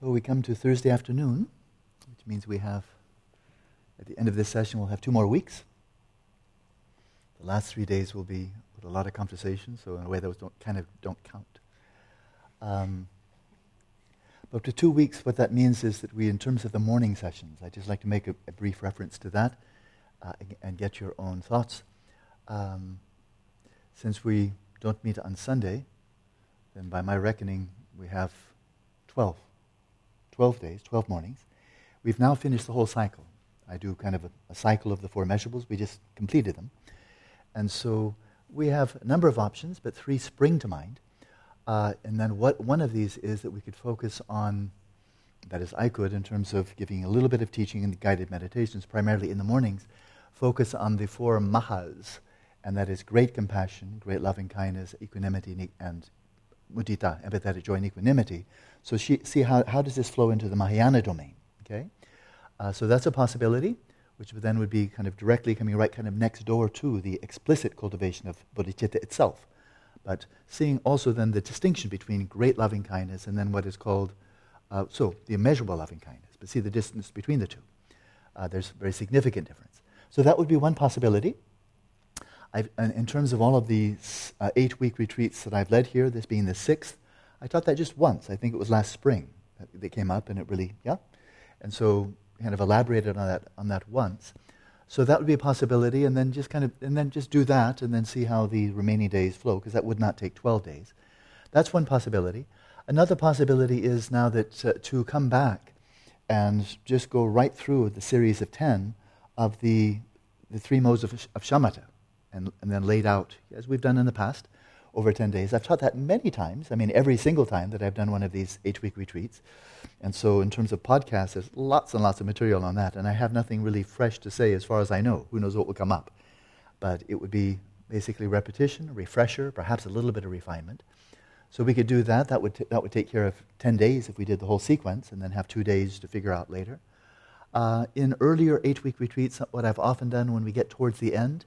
So we come to Thursday afternoon, which means we have, at the end of this session, we'll have two more weeks. The last three days will be with a lot of conversation, so in a way those don't, kind of don't count. Um, but for two weeks, what that means is that we, in terms of the morning sessions, I'd just like to make a, a brief reference to that uh, and get your own thoughts. Um, since we don't meet on Sunday, then by my reckoning, we have 12. 12 days, 12 mornings. We've now finished the whole cycle. I do kind of a, a cycle of the four measurables. We just completed them. And so we have a number of options, but three spring to mind. Uh, and then what, one of these is that we could focus on, that is, I could, in terms of giving a little bit of teaching and guided meditations, primarily in the mornings, focus on the four mahas, and that is great compassion, great loving kindness, equanimity, and mudita, empathetic joy and equanimity. So she, see how, how does this flow into the Mahayana domain? Okay, uh, so that's a possibility, which then would be kind of directly coming right kind of next door to the explicit cultivation of bodhicitta itself. But seeing also then the distinction between great loving kindness and then what is called, uh, so the immeasurable loving kindness. But see the distance between the two. Uh, there's a very significant difference. So that would be one possibility. In terms of all of these uh, eight week retreats that I've led here, this being the sixth, I taught that just once. I think it was last spring that they came up, and it really, yeah. And so, kind of elaborated on that on that once. So that would be a possibility, and then just kind of, and then just do that, and then see how the remaining days flow, because that would not take 12 days. That's one possibility. Another possibility is now that uh, to come back and just go right through the series of 10 of the, the three modes of, of shamatha, and, and then laid out, as we've done in the past, over 10 days. I've taught that many times. I mean, every single time that I've done one of these eight week retreats. And so, in terms of podcasts, there's lots and lots of material on that. And I have nothing really fresh to say as far as I know. Who knows what will come up? But it would be basically repetition, refresher, perhaps a little bit of refinement. So we could do that. That would, t- that would take care of 10 days if we did the whole sequence and then have two days to figure out later. Uh, in earlier eight week retreats, what I've often done when we get towards the end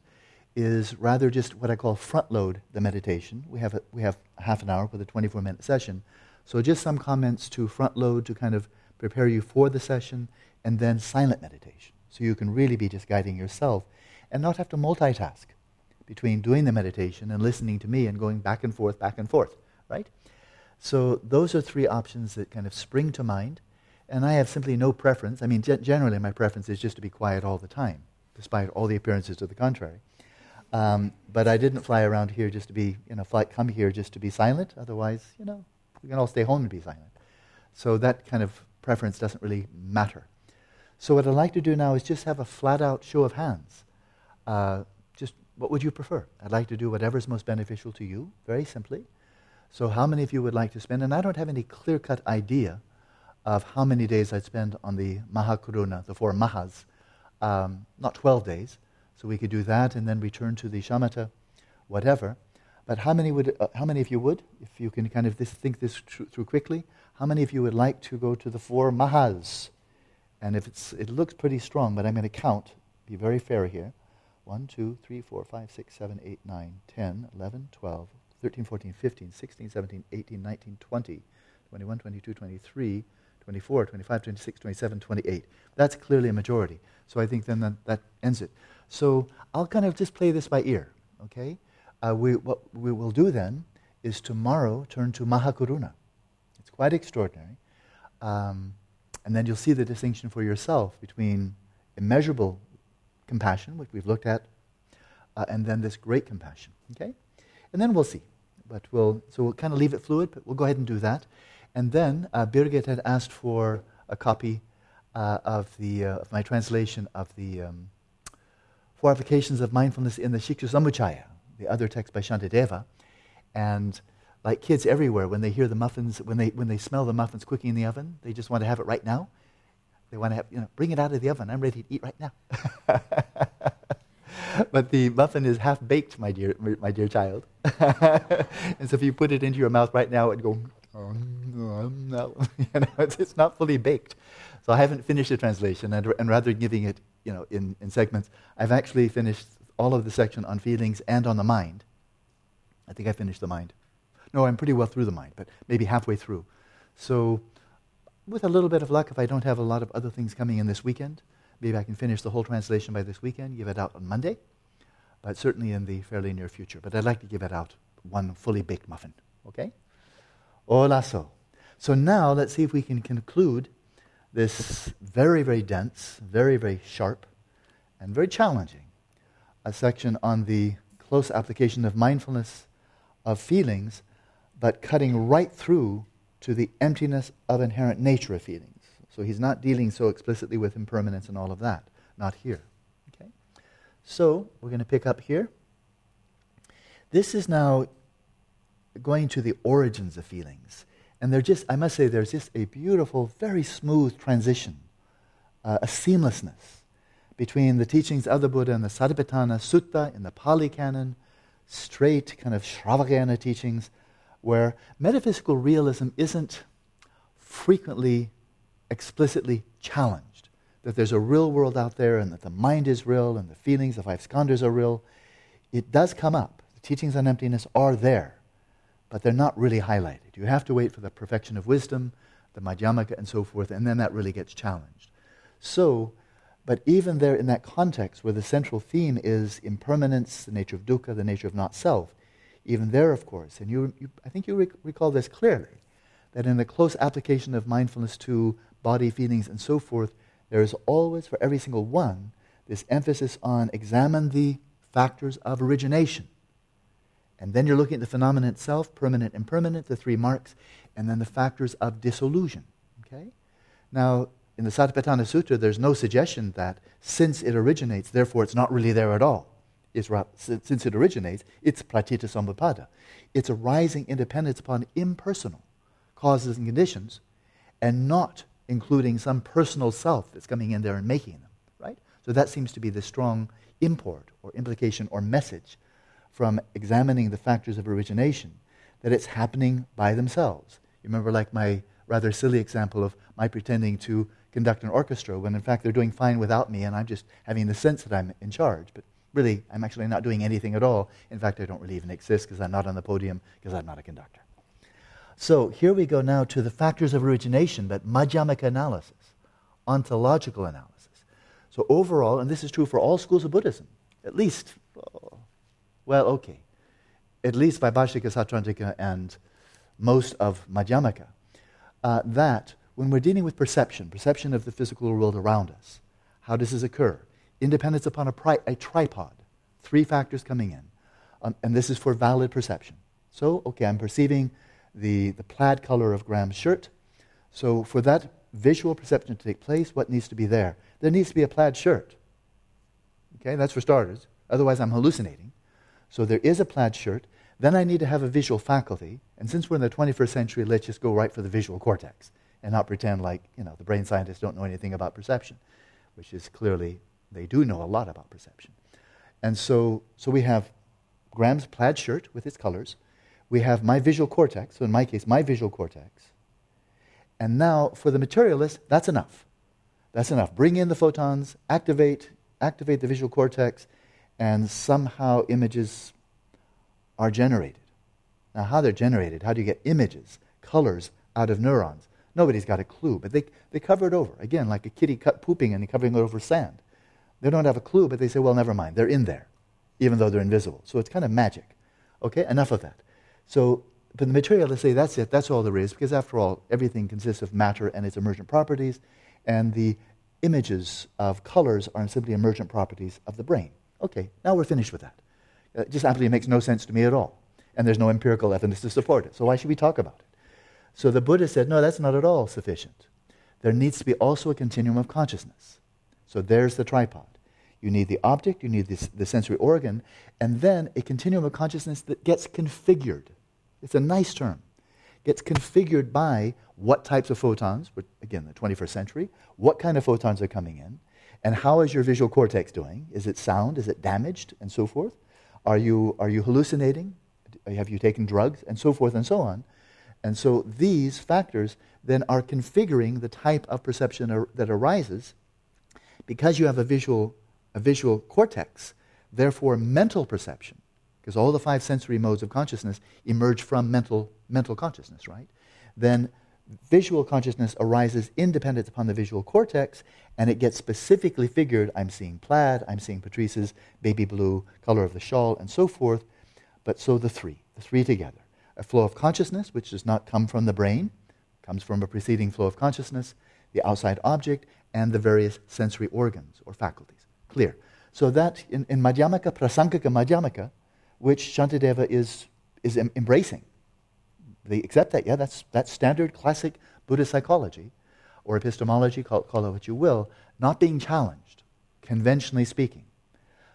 is rather just what I call front load the meditation. We have, a, we have half an hour with a 24 minute session. So just some comments to front load to kind of prepare you for the session, and then silent meditation. So you can really be just guiding yourself and not have to multitask between doing the meditation and listening to me and going back and forth, back and forth, right? So those are three options that kind of spring to mind. And I have simply no preference. I mean, g- generally, my preference is just to be quiet all the time, despite all the appearances to the contrary. Um, but I didn't fly around here just to be, you know, fly, come here just to be silent. Otherwise, you know, we can all stay home and be silent. So that kind of preference doesn't really matter. So what I'd like to do now is just have a flat out show of hands. Uh, just what would you prefer? I'd like to do whatever's most beneficial to you, very simply. So how many of you would like to spend? And I don't have any clear cut idea of how many days I'd spend on the Mahakaruna, the four Mahas. Um, not 12 days, so we could do that and then return to the shamatha, whatever. But how many would, uh, how many of you would, if you can kind of this, think this tr- through quickly, how many of you would like to go to the four mahas? And if it's, it looks pretty strong, but I'm going to count, be very fair here. 1, 2, 3, 4, 5, 6, 7, 8, 9, 10, 11, 12, 13, 14, 15, 16, 17, 18, 19, 20, 21, 22, 23, 24, 25, 26, 27, 28. That's clearly a majority. So I think then that, that ends it. So I'll kind of just play this by ear, okay? Uh, we, what we will do then is tomorrow turn to Mahakaruna. It's quite extraordinary. Um, and then you'll see the distinction for yourself between immeasurable compassion, which we've looked at, uh, and then this great compassion, okay? And then we'll see. But we'll, so we'll kind of leave it fluid, but we'll go ahead and do that. And then uh, Birgit had asked for a copy uh, of, the, uh, of my translation of the um, four applications of mindfulness in the Shiksha Samuccaya, the other text by Shantideva. And like kids everywhere, when they hear the muffins, when they, when they smell the muffins cooking in the oven, they just want to have it right now. They want to have, you know, bring it out of the oven. I'm ready to eat right now. but the muffin is half baked, my dear, my dear child. and so if you put it into your mouth right now, it'd go, no. it's not fully baked. So I haven't finished the translation, and, and rather than giving it you know, in, in segments, I've actually finished all of the section on feelings and on the mind. I think I finished the mind. No, I'm pretty well through the mind, but maybe halfway through. So, with a little bit of luck, if I don't have a lot of other things coming in this weekend, maybe I can finish the whole translation by this weekend, give it out on Monday, but certainly in the fairly near future. But I'd like to give it out one fully baked muffin. Okay? Hola so. So now let's see if we can conclude this very, very dense, very, very sharp, and very challenging a section on the close application of mindfulness of feelings, but cutting right through to the emptiness of inherent nature of feelings. So he's not dealing so explicitly with impermanence and all of that. Not here. Okay? So we're going to pick up here. This is now going to the origins of feelings. And they're just, I must say, there's just a beautiful, very smooth transition, uh, a seamlessness between the teachings of the Buddha and the Satipatthana Sutta in the Pali Canon, straight kind of Shravakayana teachings, where metaphysical realism isn't frequently explicitly challenged. That there's a real world out there and that the mind is real and the feelings, the five skandhas are real. It does come up. The teachings on emptiness are there but they're not really highlighted. You have to wait for the perfection of wisdom, the Madhyamaka, and so forth, and then that really gets challenged. So, but even there in that context where the central theme is impermanence, the nature of dukkha, the nature of not self, even there, of course, and you, you I think you rec- recall this clearly, that in the close application of mindfulness to body, feelings, and so forth, there is always, for every single one, this emphasis on examine the factors of origination. And then you're looking at the phenomenon itself, permanent, and impermanent, the three marks, and then the factors of dissolution. Okay? Now, in the Satipatthana Sutta, there's no suggestion that since it originates, therefore it's not really there at all. It's, since it originates, it's pratitya samuppada. It's arising independence upon impersonal causes and conditions, and not including some personal self that's coming in there and making them. Right? So that seems to be the strong import or implication or message from examining the factors of origination that it's happening by themselves. You remember, like my rather silly example of my pretending to conduct an orchestra when in fact they're doing fine without me and I'm just having the sense that I'm in charge. But really, I'm actually not doing anything at all. In fact, I don't really even exist because I'm not on the podium because I'm not a conductor. So here we go now to the factors of origination, but Madhyamaka analysis, ontological analysis. So overall, and this is true for all schools of Buddhism, at least well, okay. At least by Vaibhashika, Sautrantika, and most of Madhyamaka, uh, that when we're dealing with perception, perception of the physical world around us, how does this occur? Independence upon a, pri- a tripod, three factors coming in. Um, and this is for valid perception. So, okay, I'm perceiving the, the plaid color of Graham's shirt. So, for that visual perception to take place, what needs to be there? There needs to be a plaid shirt. Okay, that's for starters. Otherwise, I'm hallucinating. So there is a plaid shirt. Then I need to have a visual faculty. And since we're in the 21st century, let's just go right for the visual cortex and not pretend like, you know, the brain scientists don't know anything about perception, which is clearly, they do know a lot about perception. And so, so we have Graham's plaid shirt with its colors. We have my visual cortex, so in my case, my visual cortex. And now, for the materialist, that's enough. That's enough. Bring in the photons, activate, activate the visual cortex, and somehow images are generated. Now, how they're generated, how do you get images, colors out of neurons? Nobody's got a clue, but they, they cover it over. Again, like a kitty cut pooping and covering it over sand. They don't have a clue, but they say, well, never mind. They're in there, even though they're invisible. So it's kind of magic. Okay, enough of that. So, but the materialists say that's it, that's all there is, because after all, everything consists of matter and its emergent properties, and the images of colors are simply emergent properties of the brain. Okay, now we're finished with that. Uh, it just absolutely makes no sense to me at all. And there's no empirical evidence to support it. So why should we talk about it? So the Buddha said, no, that's not at all sufficient. There needs to be also a continuum of consciousness. So there's the tripod. You need the object, you need this, the sensory organ, and then a continuum of consciousness that gets configured. It's a nice term. Gets configured by what types of photons, again, the 21st century, what kind of photons are coming in, and how is your visual cortex doing? Is it sound? Is it damaged? And so forth. Are you, are you hallucinating? Have you taken drugs? And so forth and so on. And so these factors then are configuring the type of perception ar- that arises because you have a visual, a visual cortex. Therefore, mental perception because all the five sensory modes of consciousness emerge from mental, mental consciousness, right? Then visual consciousness arises independent upon the visual cortex, and it gets specifically figured I'm seeing plaid, I'm seeing Patrice's baby blue color of the shawl, and so forth. But so the three, the three together. A flow of consciousness, which does not come from the brain, comes from a preceding flow of consciousness, the outside object, and the various sensory organs or faculties. Clear. So that in, in Madhyamaka, Prasangika Madhyamaka, which Shantideva is, is em- embracing, they accept that, yeah, that's, that's standard classic Buddhist psychology or epistemology, call, call it what you will, not being challenged, conventionally speaking.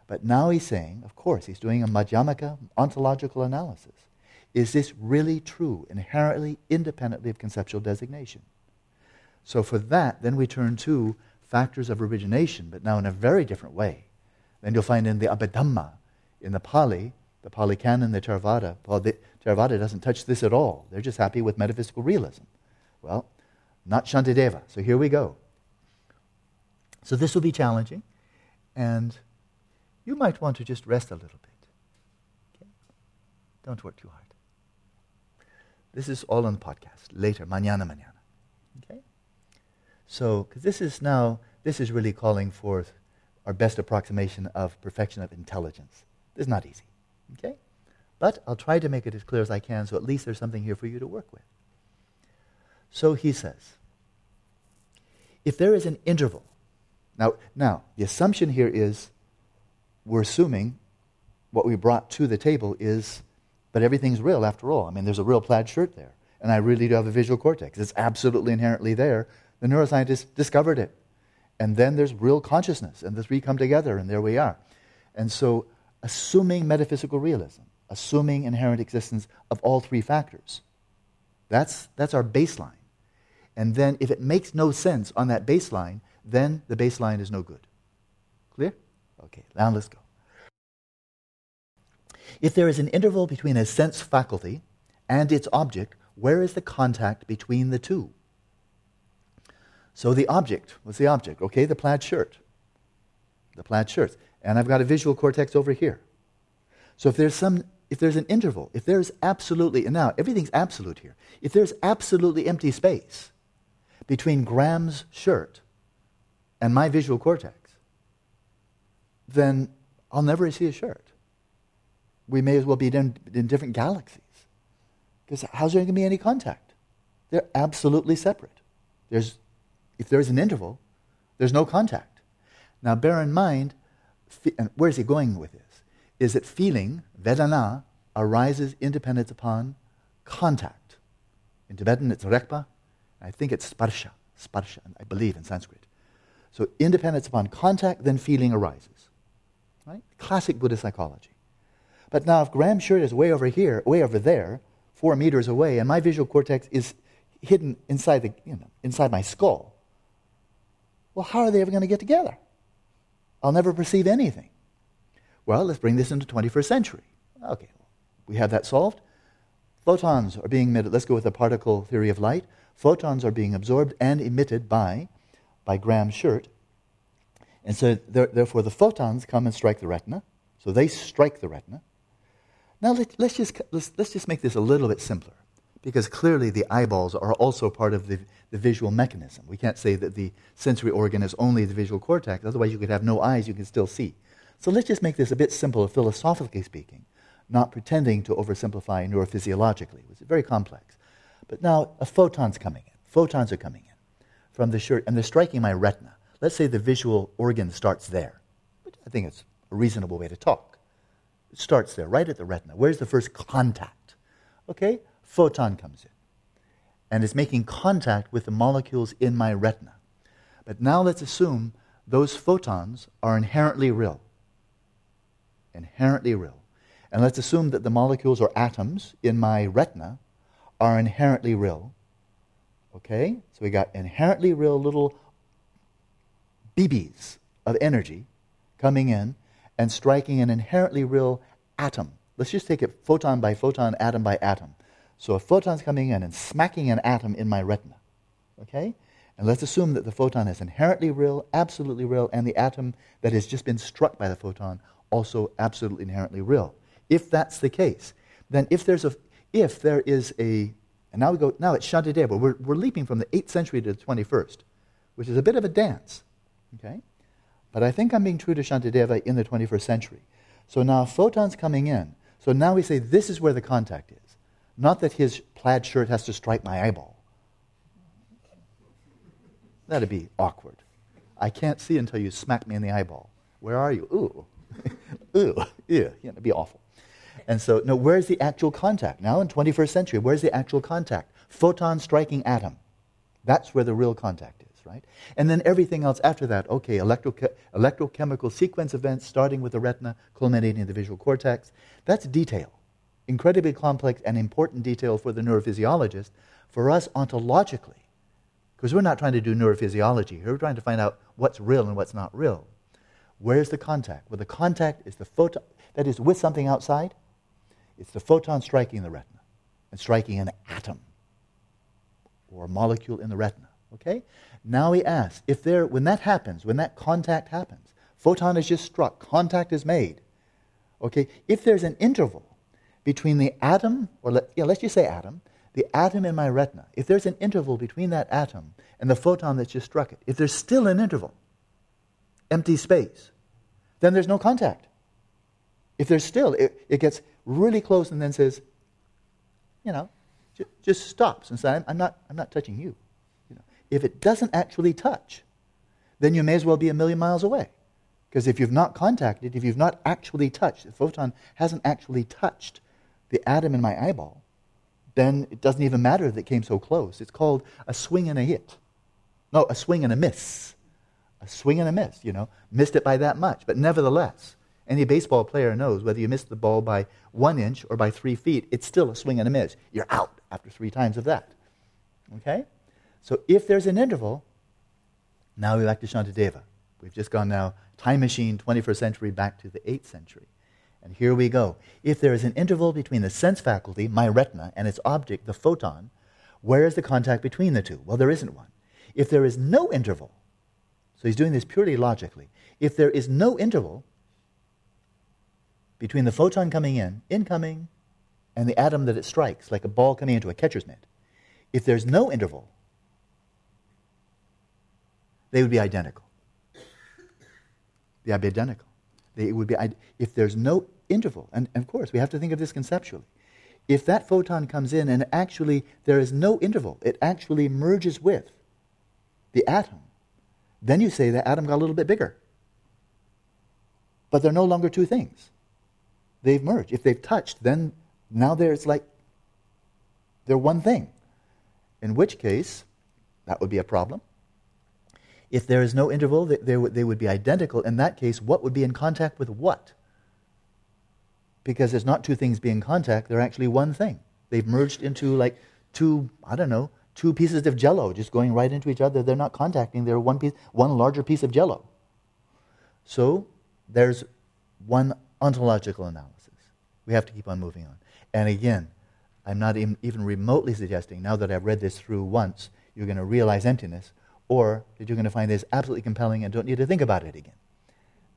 But now he's saying, of course, he's doing a Madhyamaka ontological analysis. Is this really true, inherently, independently of conceptual designation? So for that, then we turn to factors of origination, but now in a very different way. Then you'll find in the Abhidhamma, in the Pali, the Pali Canon, the Theravada, well, the, Theravada doesn't touch this at all. They're just happy with metaphysical realism. Well, not Shantideva. So here we go. So this will be challenging, and you might want to just rest a little bit. Okay? Don't work too hard. This is all on the podcast later, mañana, mañana. Okay? So, because this is now, this is really calling forth our best approximation of perfection of intelligence. This is not easy. Okay? But I'll try to make it as clear as I can so at least there's something here for you to work with. So he says, if there is an interval, now, now the assumption here is we're assuming what we brought to the table is, but everything's real after all. I mean, there's a real plaid shirt there, and I really do have a visual cortex. It's absolutely inherently there. The neuroscientists discovered it. And then there's real consciousness, and the three come together, and there we are. And so, assuming metaphysical realism, assuming inherent existence of all three factors. That's, that's our baseline. And then if it makes no sense on that baseline, then the baseline is no good. Clear? Okay, now let's go. If there is an interval between a sense faculty and its object, where is the contact between the two? So the object, what's the object? Okay, the plaid shirt. The plaid shirt. And I've got a visual cortex over here. So if there's some if there's an interval, if there's absolutely, and now everything's absolute here, if there's absolutely empty space between Graham's shirt and my visual cortex, then I'll never see a shirt. We may as well be in, in different galaxies. Because how's there going to be any contact? They're absolutely separate. There's, if there's an interval, there's no contact. Now bear in mind, where's he going with this? is that feeling, Vedana, arises independent upon contact. In Tibetan, it's rekpa. I think it's sparsha, sparsha, I believe in Sanskrit. So independence upon contact, then feeling arises. Right? Classic Buddhist psychology. But now if Graham's shirt is way over here, way over there, four meters away, and my visual cortex is hidden inside, the, you know, inside my skull, well, how are they ever going to get together? I'll never perceive anything. Well, let's bring this into 21st century. Okay, we have that solved. Photons are being emitted. Let's go with the particle theory of light. Photons are being absorbed and emitted by, by Graham's shirt. And so, therefore, the photons come and strike the retina. So they strike the retina. Now, let, us just, let's, let's just make this a little bit simpler, because clearly the eyeballs are also part of the, the visual mechanism. We can't say that the sensory organ is only the visual cortex, otherwise, you could have no eyes, you can still see. So let's just make this a bit simpler, philosophically speaking, not pretending to oversimplify neurophysiologically. It's very complex. But now a photon's coming in. Photons are coming in from the shirt, and they're striking my retina. Let's say the visual organ starts there. I think it's a reasonable way to talk. It starts there, right at the retina. Where's the first contact? Okay, photon comes in and is making contact with the molecules in my retina. But now let's assume those photons are inherently real inherently real. And let's assume that the molecules or atoms in my retina are inherently real. Okay? So we got inherently real little BBs of energy coming in and striking an inherently real atom. Let's just take it photon by photon, atom by atom. So a photon's coming in and smacking an atom in my retina. Okay? And let's assume that the photon is inherently real, absolutely real, and the atom that has just been struck by the photon also absolutely inherently real. If that's the case, then if there's a, if there is a, and now we go, now it's Shantideva. We're, we're leaping from the 8th century to the 21st, which is a bit of a dance. Okay? But I think I'm being true to Shantideva in the 21st century. So now photons coming in. So now we say this is where the contact is. Not that his plaid shirt has to strike my eyeball. That'd be awkward. I can't see until you smack me in the eyeball. Where are you? Ooh. Ooh. Yeah, it'd be awful. And so, no, where's the actual contact? Now in 21st century, where's the actual contact? Photon striking atom. That's where the real contact is, right? And then everything else after that, okay, electro- electrochemical sequence events starting with the retina, culminating in the visual cortex. That's detail. Incredibly complex and important detail for the neurophysiologist. For us, ontologically, because we're not trying to do neurophysiology here, we're trying to find out what's real and what's not real. Where's the contact? Well, the contact is the photon, that is, with something outside, it's the photon striking the retina and striking an atom or a molecule in the retina. Okay? Now we ask if there, when that happens, when that contact happens, photon is just struck, contact is made. Okay? If there's an interval between the atom, or let, yeah, let's just say atom, the atom in my retina, if there's an interval between that atom and the photon that's just struck it, if there's still an interval, empty space, then there's no contact. If there's still, it, it gets really close and then says, you know, j- just stops and says, I'm, not, I'm not touching you. you know, if it doesn't actually touch, then you may as well be a million miles away. Because if you've not contacted, if you've not actually touched, the photon hasn't actually touched the atom in my eyeball, then it doesn't even matter that it came so close. It's called a swing and a hit. No, a swing and a miss. A swing and a miss, you know. Missed it by that much. But nevertheless, any baseball player knows whether you miss the ball by one inch or by three feet, it's still a swing and a miss. You're out after three times of that. Okay? So if there's an interval, now we're back to Shantideva. We've just gone now, time machine, 21st century, back to the 8th century. And here we go. If there is an interval between the sense faculty, my retina, and its object, the photon, where is the contact between the two? Well, there isn't one. If there is no interval, so he's doing this purely logically, if there is no interval, between the photon coming in, incoming, and the atom that it strikes, like a ball coming into a catcher's mitt, if there's no interval, they would be identical. They would be identical. They would be if there's no interval, and, and of course we have to think of this conceptually. If that photon comes in and actually there is no interval, it actually merges with the atom, then you say the atom got a little bit bigger. But they're no longer two things they've merged. If they've touched, then now there's like, they're one thing. In which case, that would be a problem. If there is no interval, they, they, they would be identical. In that case, what would be in contact with what? Because there's not two things being in contact, they're actually one thing. They've merged into like two, I don't know, two pieces of jello just going right into each other. They're not contacting, they're one piece, one larger piece of jello. So there's one ontological analysis. We have to keep on moving on. And again, I'm not even remotely suggesting, now that I've read this through once, you're going to realize emptiness, or that you're going to find this absolutely compelling and don't need to think about it again.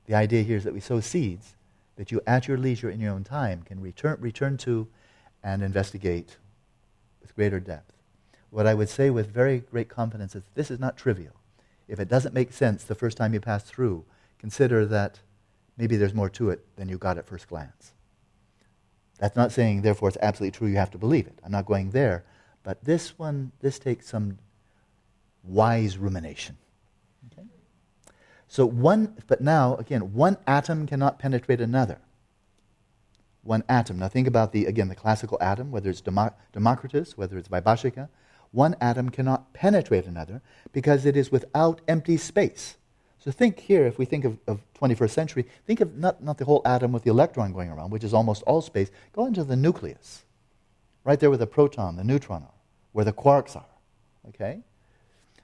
The idea here is that we sow seeds that you, at your leisure in your own time, can return, return to and investigate with greater depth. What I would say with very great confidence is this is not trivial. If it doesn't make sense the first time you pass through, consider that maybe there's more to it than you got at first glance. That's not saying, therefore, it's absolutely true, you have to believe it. I'm not going there. But this one, this takes some wise rumination. Okay? So one, but now, again, one atom cannot penetrate another. One atom. Now think about the, again, the classical atom, whether it's Democritus, whether it's Vaibhashika. One atom cannot penetrate another because it is without empty space. So think here, if we think of, of 21st century, think of not, not the whole atom with the electron going around, which is almost all space. Go into the nucleus, right there where the proton, the neutron are, where the quarks are. Okay?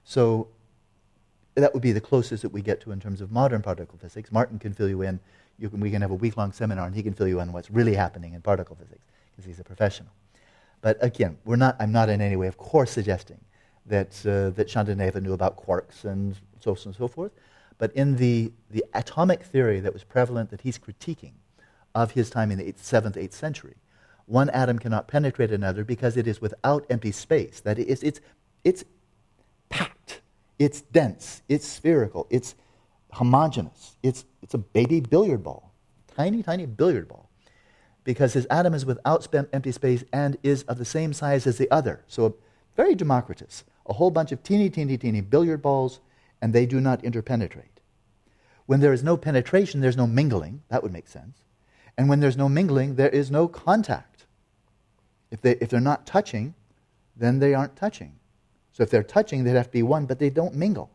So that would be the closest that we get to in terms of modern particle physics. Martin can fill you in. You can, we can have a week long seminar and he can fill you in what's really happening in particle physics because he's a professional. But again, we're not, I'm not in any way, of course, suggesting that, uh, that Shantideva knew about quarks and so on and so forth. But in the, the atomic theory that was prevalent that he's critiquing of his time in the eighth, 7th, 8th century. One atom cannot penetrate another because it is without empty space. That is, it's, it's packed, it's dense, it's spherical, it's homogeneous. It's, it's a baby billiard ball, tiny, tiny billiard ball. Because his atom is without empty space and is of the same size as the other. So, very Democritus. A whole bunch of teeny, teeny, teeny billiard balls, and they do not interpenetrate. When there is no penetration, there's no mingling. That would make sense. And when there's no mingling, there is no contact. If, they, if they're not touching, then they aren't touching. So if they're touching, they'd have to be one, but they don't mingle.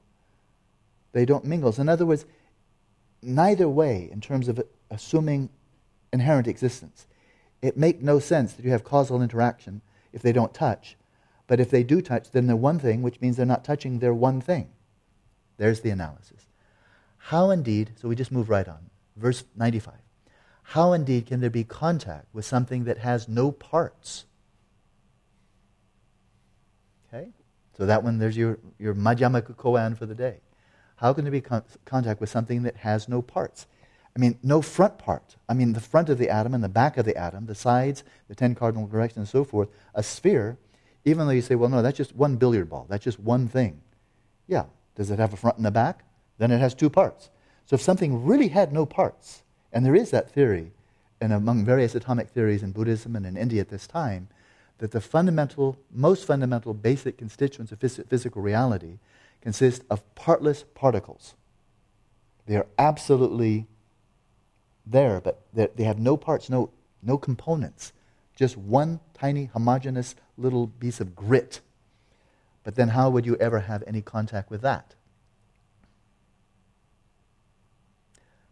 They don't mingle. So in other words, neither way, in terms of assuming inherent existence, it makes no sense that you have causal interaction if they don't touch. But if they do touch, then they're one thing, which means they're not touching, they're one thing. There's the analysis. How indeed, so we just move right on. Verse 95. How indeed can there be contact with something that has no parts? Okay? So that one, there's your, your Madhyamaka koan for the day. How can there be con- contact with something that has no parts? I mean, no front part. I mean, the front of the atom and the back of the atom, the sides, the ten cardinal directions, and so forth. A sphere, even though you say, well, no, that's just one billiard ball. That's just one thing. Yeah. Does it have a front and a back? Then it has two parts. So if something really had no parts, and there is that theory, and among various atomic theories in Buddhism and in India at this time, that the fundamental, most fundamental, basic constituents of phys- physical reality consist of partless particles. They are absolutely there, but they have no parts, no, no components. Just one tiny, homogeneous little piece of grit. But then, how would you ever have any contact with that?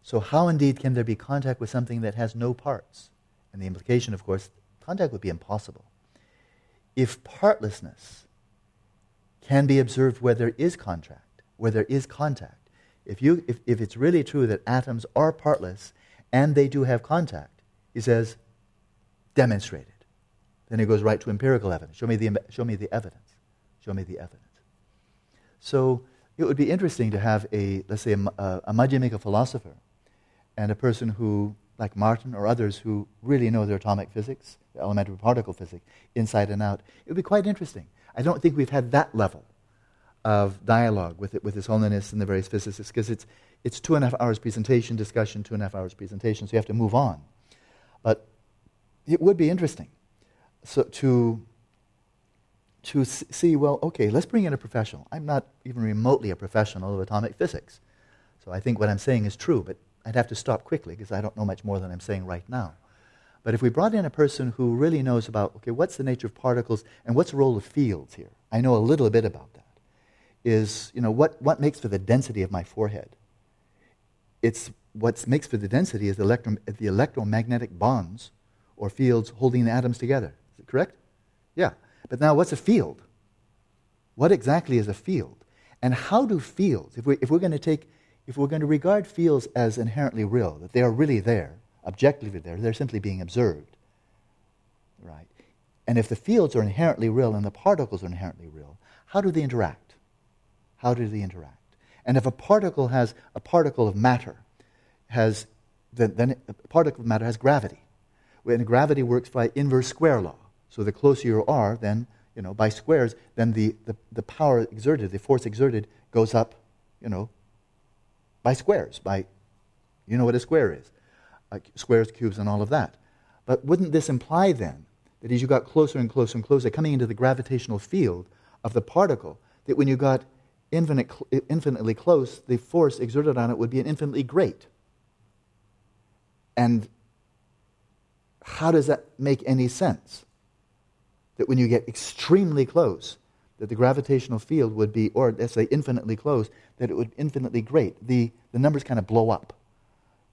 So, how indeed can there be contact with something that has no parts? And the implication, of course, contact would be impossible. If partlessness can be observed where there is contact, where there is contact. If, you, if, if it's really true that atoms are partless and they do have contact, he says, demonstrate it. Then he goes right to empirical evidence. Show me the, show me the evidence. Show me the evidence. So it would be interesting to have a, let's say, a, a, philosopher and a person who, like Martin or others, who really know their atomic physics, the elementary particle physics, inside and out. It would be quite interesting. I don't think we've had that level of dialogue with, it, with His Holiness and the various physicists because it's, it's two and a half hours presentation, discussion, two and a half hours presentation, so you have to move on. But it would be interesting so to, to see, well, okay, let's bring in a professional. I'm not even remotely a professional of atomic physics. So I think what I'm saying is true, but I'd have to stop quickly because I don't know much more than I'm saying right now. But if we brought in a person who really knows about, okay, what's the nature of particles and what's the role of fields here? I know a little bit about that. Is, you know, what, what makes for the density of my forehead? It's what makes for the density is the, electro, the electromagnetic bonds or fields holding the atoms together. Is it correct? Yeah. But now, what's a field? What exactly is a field? And how do fields, if, we, if we're going to take, if we're going to regard fields as inherently real, that they are really there, objectively there, they're simply being observed. Right? And if the fields are inherently real and the particles are inherently real, how do they interact? How do they interact? And if a particle has a particle of matter, has then, then a particle of matter has gravity. And gravity works by inverse square law. So the closer you are, then, you know, by squares, then the, the, the power exerted, the force exerted goes up, you know, by squares, by, you know what a square is squares, cubes, and all of that. But wouldn't this imply then that as you got closer and closer and closer, coming into the gravitational field of the particle, that when you got infinite, infinitely close, the force exerted on it would be infinitely great? And how does that make any sense? That when you get extremely close, that the gravitational field would be, or let's say infinitely close, that it would infinitely great. The, the numbers kind of blow up.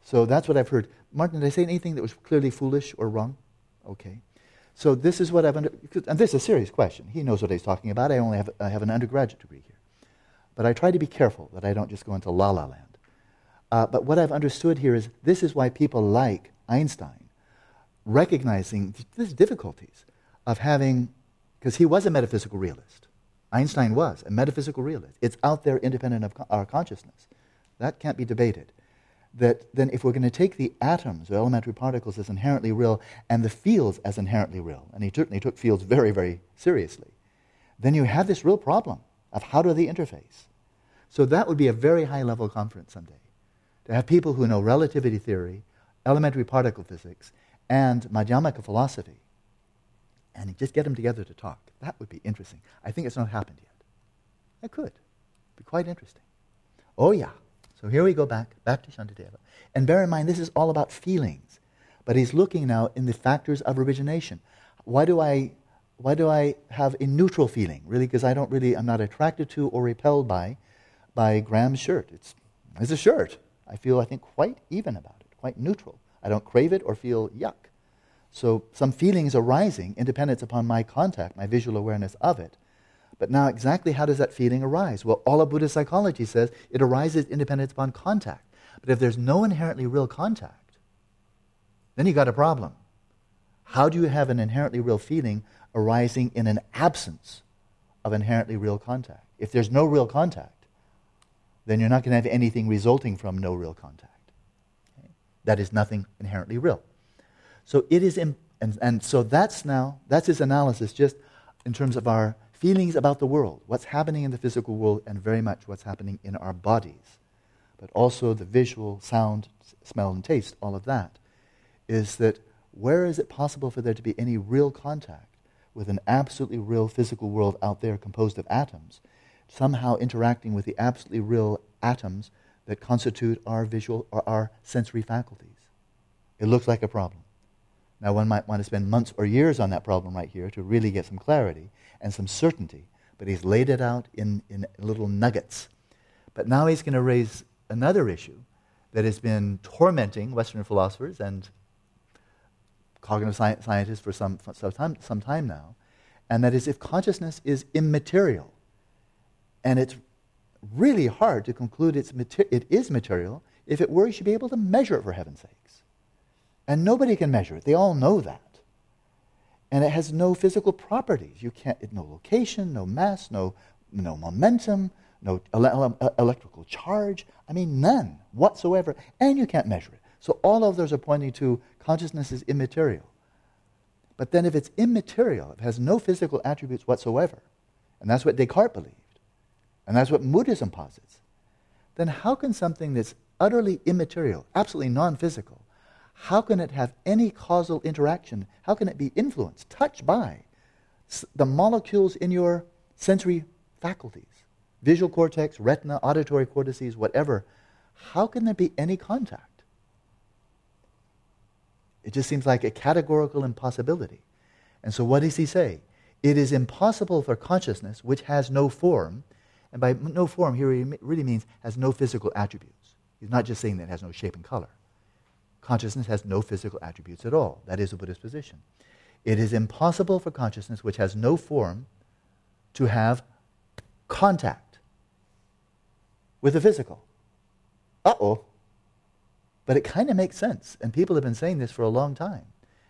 So that's what I've heard. Martin, did I say anything that was clearly foolish or wrong? Okay. So this is what I've under, and this is a serious question. He knows what he's talking about. I only have, I have an undergraduate degree here. But I try to be careful that I don't just go into la la land. Uh, but what I've understood here is this is why people like Einstein, recognizing these difficulties of having, because he was a metaphysical realist. Einstein was a metaphysical realist. It's out there independent of our consciousness. That can't be debated. that then if we're going to take the atoms or elementary particles as inherently real and the fields as inherently real, and he certainly took fields very, very seriously, then you have this real problem of how do they interface. So that would be a very high level conference someday. To have people who know relativity theory, elementary particle physics, and Madhyamaka philosophy, and just get them together to talk. That would be interesting. I think it's not happened yet. It could. Be quite interesting. Oh, yeah. So here we go back, back to Shantideva. And bear in mind, this is all about feelings. But he's looking now in the factors of origination. Why do I, why do I have a neutral feeling? Really, because I don't really, I'm not attracted to or repelled by, by Graham's shirt. It's, it's a shirt. I feel, I think, quite even about it, quite neutral. I don't crave it or feel yuck. So some feelings arising, independent upon my contact, my visual awareness of it. But now, exactly how does that feeling arise? Well, all of Buddhist psychology says it arises independent upon contact. But if there's no inherently real contact, then you've got a problem. How do you have an inherently real feeling arising in an absence of inherently real contact? If there's no real contact, then you're not going to have anything resulting from no real contact. Okay? That is nothing inherently real. So it is, and, and so that's now, that's his analysis just in terms of our feelings about the world, what's happening in the physical world, and very much what's happening in our bodies, but also the visual, sound, smell, and taste, all of that, is that where is it possible for there to be any real contact with an absolutely real physical world out there composed of atoms, somehow interacting with the absolutely real atoms that constitute our visual or our sensory faculties? It looks like a problem. Now, one might want to spend months or years on that problem right here to really get some clarity and some certainty, but he's laid it out in, in little nuggets. But now he's going to raise another issue that has been tormenting Western philosophers and cognitive sci- scientists for some, for some, time, some time now, and that is if consciousness is immaterial, and it's really hard to conclude it's mater- it is material, if it were, you should be able to measure it for heaven's sakes. And nobody can measure it. They all know that and it has no physical properties. You can't, it no location, no mass, no, no momentum, no ele- electrical charge. I mean, none whatsoever. And you can't measure it. So all of those are pointing to consciousness is immaterial. But then if it's immaterial, it has no physical attributes whatsoever, and that's what Descartes believed, and that's what Buddhism posits, then how can something that's utterly immaterial, absolutely non physical, how can it have any causal interaction? How can it be influenced, touched by the molecules in your sensory faculties? Visual cortex, retina, auditory cortices, whatever. How can there be any contact? It just seems like a categorical impossibility. And so, what does he say? It is impossible for consciousness, which has no form, and by no form here he really means has no physical attributes. He's not just saying that it has no shape and color consciousness has no physical attributes at all. That is a Buddhist position. It is impossible for consciousness, which has no form, to have contact with the physical. Uh oh. But it kind of makes sense. And people have been saying this for a long time.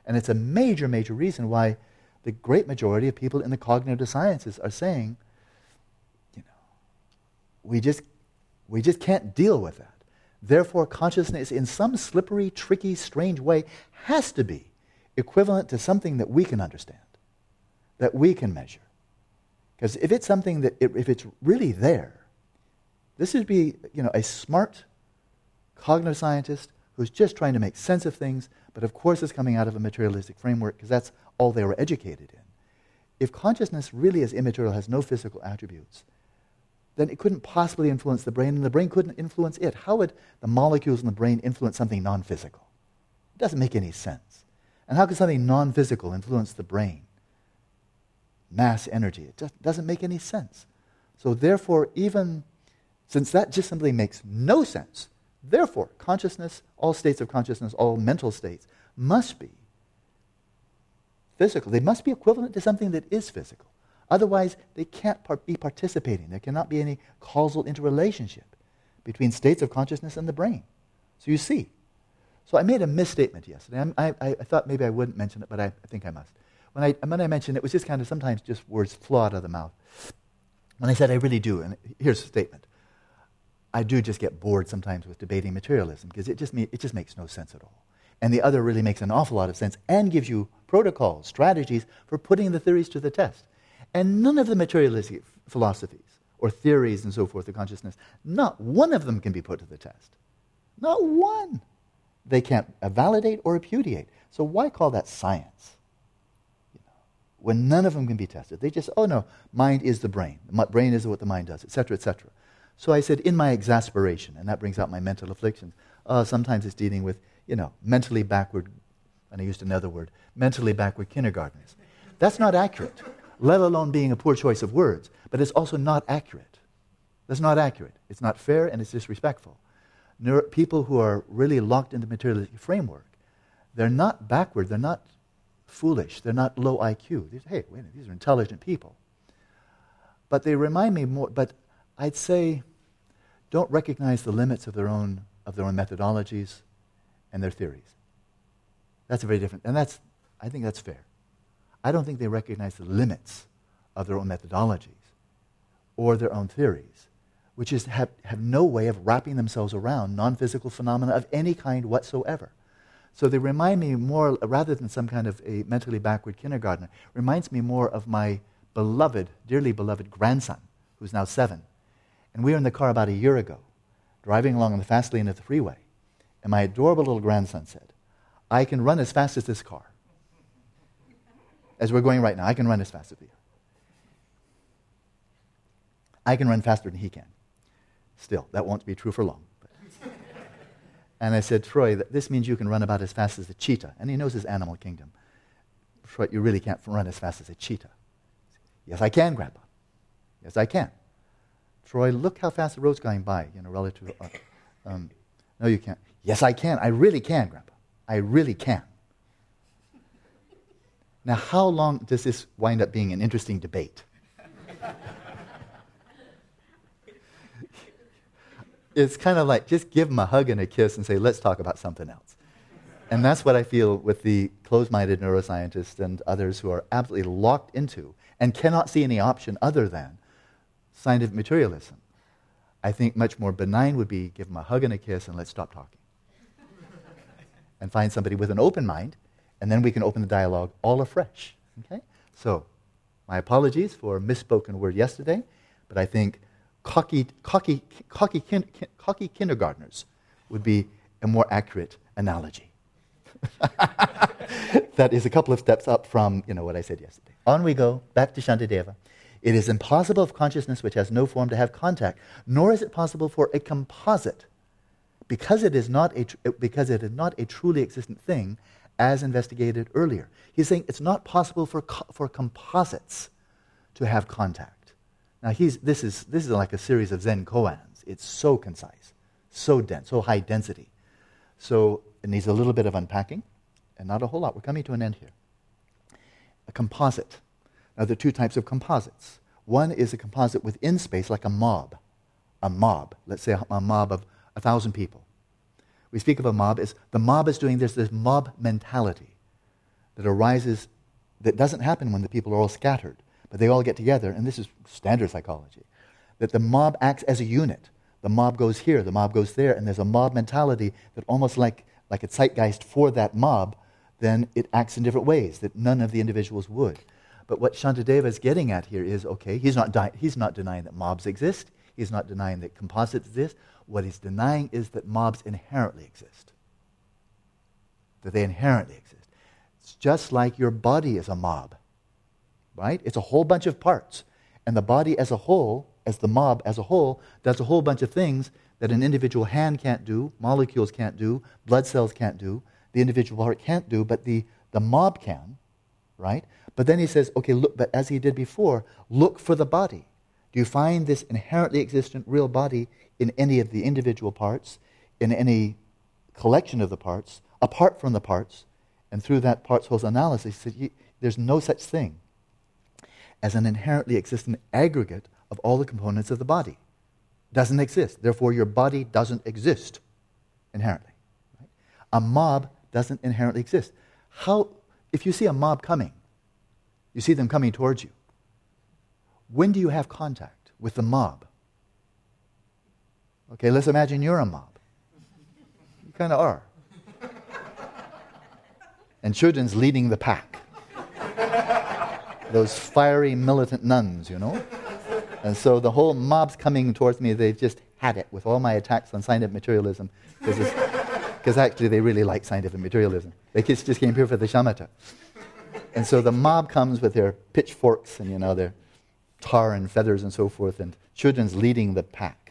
And it's a major, major reason why the great majority of people in the cognitive sciences are saying, you know, we just, we just can't deal with that. Therefore, consciousness, in some slippery, tricky, strange way, has to be equivalent to something that we can understand, that we can measure. Because if it's something that, if it's really there, this would be, you know, a smart cognitive scientist who's just trying to make sense of things, but of course is coming out of a materialistic framework because that's all they were educated in. If consciousness really is immaterial, has no physical attributes, then it couldn't possibly influence the brain, and the brain couldn't influence it. How would the molecules in the brain influence something non physical? It doesn't make any sense. And how could something non physical influence the brain? Mass energy. It just doesn't make any sense. So, therefore, even since that just simply makes no sense, therefore, consciousness, all states of consciousness, all mental states, must be physical. They must be equivalent to something that is physical. Otherwise, they can't be participating. There cannot be any causal interrelationship between states of consciousness and the brain. So you see. So I made a misstatement yesterday. I, I, I thought maybe I wouldn't mention it, but I, I, think I must. When I, when I mentioned it, it was just kind of sometimes just words flow out of the mouth. When I said I really do, and here's the statement I do just get bored sometimes with debating materialism because it just, me- it just makes no sense at all. And the other really makes an awful lot of sense and gives you protocols, strategies for putting the theories to the test. And none of the materialistic philosophies or theories and so forth of consciousness, not one of them can be put to the test. Not one. They can't validate or repudiate. So why call that science? You know, when none of them can be tested. They just, oh no, mind is the brain. Brain is what the mind does, etc., etc. So I said, in my exasperation, and that brings out my mental afflictions, uh, sometimes it's dealing with, you know, mentally backward, and I used another word, mentally backward kindergartners. That's not accurate, let alone being a poor choice of words, but it's also not accurate. That's not accurate. It's not fair and it's disrespectful. People who are really locked into materialistic framework, they're not backward, they're not foolish, they're not low IQ. These, hey, wait, a minute, these are intelligent people. But they remind me more, but I'd say don't recognize the limits of their own, of their own methodologies and their theories. That's a very different, and that's, I think that's fair. I don't think they recognize the limits of their own methodologies or their own theories, which is have, have no way of wrapping themselves around non physical phenomena of any kind whatsoever. So they remind me more, rather than some kind of a mentally backward kindergartner, reminds me more of my beloved, dearly beloved grandson, who's now seven, and we were in the car about a year ago, driving along on the fast lane of the freeway. And my adorable little grandson said, I can run as fast as this car. As we're going right now, I can run as fast as you. I can run faster than he can. Still, that won't be true for long. and I said, Troy, this means you can run about as fast as a cheetah. And he knows his animal kingdom. Troy, you really can't run as fast as a cheetah. Yes, I can, Grandpa. Yes, I can. Troy, look how fast the road's going by, you know, relative. Uh, um, no, you can't. Yes, I can. I really can, Grandpa. I really can. Now, how long does this wind up being an interesting debate? it's kind of like just give them a hug and a kiss and say, let's talk about something else. And that's what I feel with the closed minded neuroscientists and others who are absolutely locked into and cannot see any option other than scientific materialism. I think much more benign would be give them a hug and a kiss and let's stop talking. and find somebody with an open mind, and then we can open the dialogue all afresh. Okay? So, my apologies for a misspoken word yesterday, but I think cocky, cocky, cocky, kin, cocky kindergartners would be a more accurate analogy. that is a couple of steps up from you know, what I said yesterday. On we go, back to Shantideva. It is impossible of consciousness which has no form to have contact, nor is it possible for a composite, because it is not a, tr- because it is not a truly existent thing, as investigated earlier. He's saying it's not possible for, co- for composites to have contact. Now, he's, this, is, this is like a series of Zen koans. It's so concise, so dense, so high density. So it needs a little bit of unpacking, and not a whole lot. We're coming to an end here. A composite now, there are two types of composites. One is a composite within space, like a mob. A mob, let's say a, mob of a thousand people. We speak of a mob as the mob is doing this, this mob mentality that arises, that doesn't happen when the people are all scattered, but they all get together, and this is standard psychology, that the mob acts as a unit. The mob goes here, the mob goes there, and there's a mob mentality that almost like, like a zeitgeist for that mob, then it acts in different ways that none of the individuals would. But what Shantideva is getting at here is okay, he's not, di- he's not denying that mobs exist, he's not denying that composites exist. What he's denying is that mobs inherently exist. That they inherently exist. It's just like your body is a mob, right? It's a whole bunch of parts. And the body as a whole, as the mob as a whole, does a whole bunch of things that an individual hand can't do, molecules can't do, blood cells can't do, the individual heart can't do, but the, the mob can, right? But then he says, okay, look, but as he did before, look for the body. Do you find this inherently existent real body in any of the individual parts, in any collection of the parts, apart from the parts? And through that parts whole analysis, there's no such thing as an inherently existent aggregate of all the components of the body. Doesn't exist. Therefore, your body doesn't exist inherently. Right? A mob doesn't inherently exist. How, if you see a mob coming, you see them coming towards you. When do you have contact with the mob? Okay, let's imagine you're a mob. You kind of are. And Chudran's leading the pack. Those fiery militant nuns, you know? And so the whole mob's coming towards me. They've just had it with all my attacks on scientific materialism. Because actually, they really like scientific materialism. They just came here for the shamatha. And so the mob comes with their pitchforks and, you know, their tar and feathers and so forth, and Chudran's leading the pack.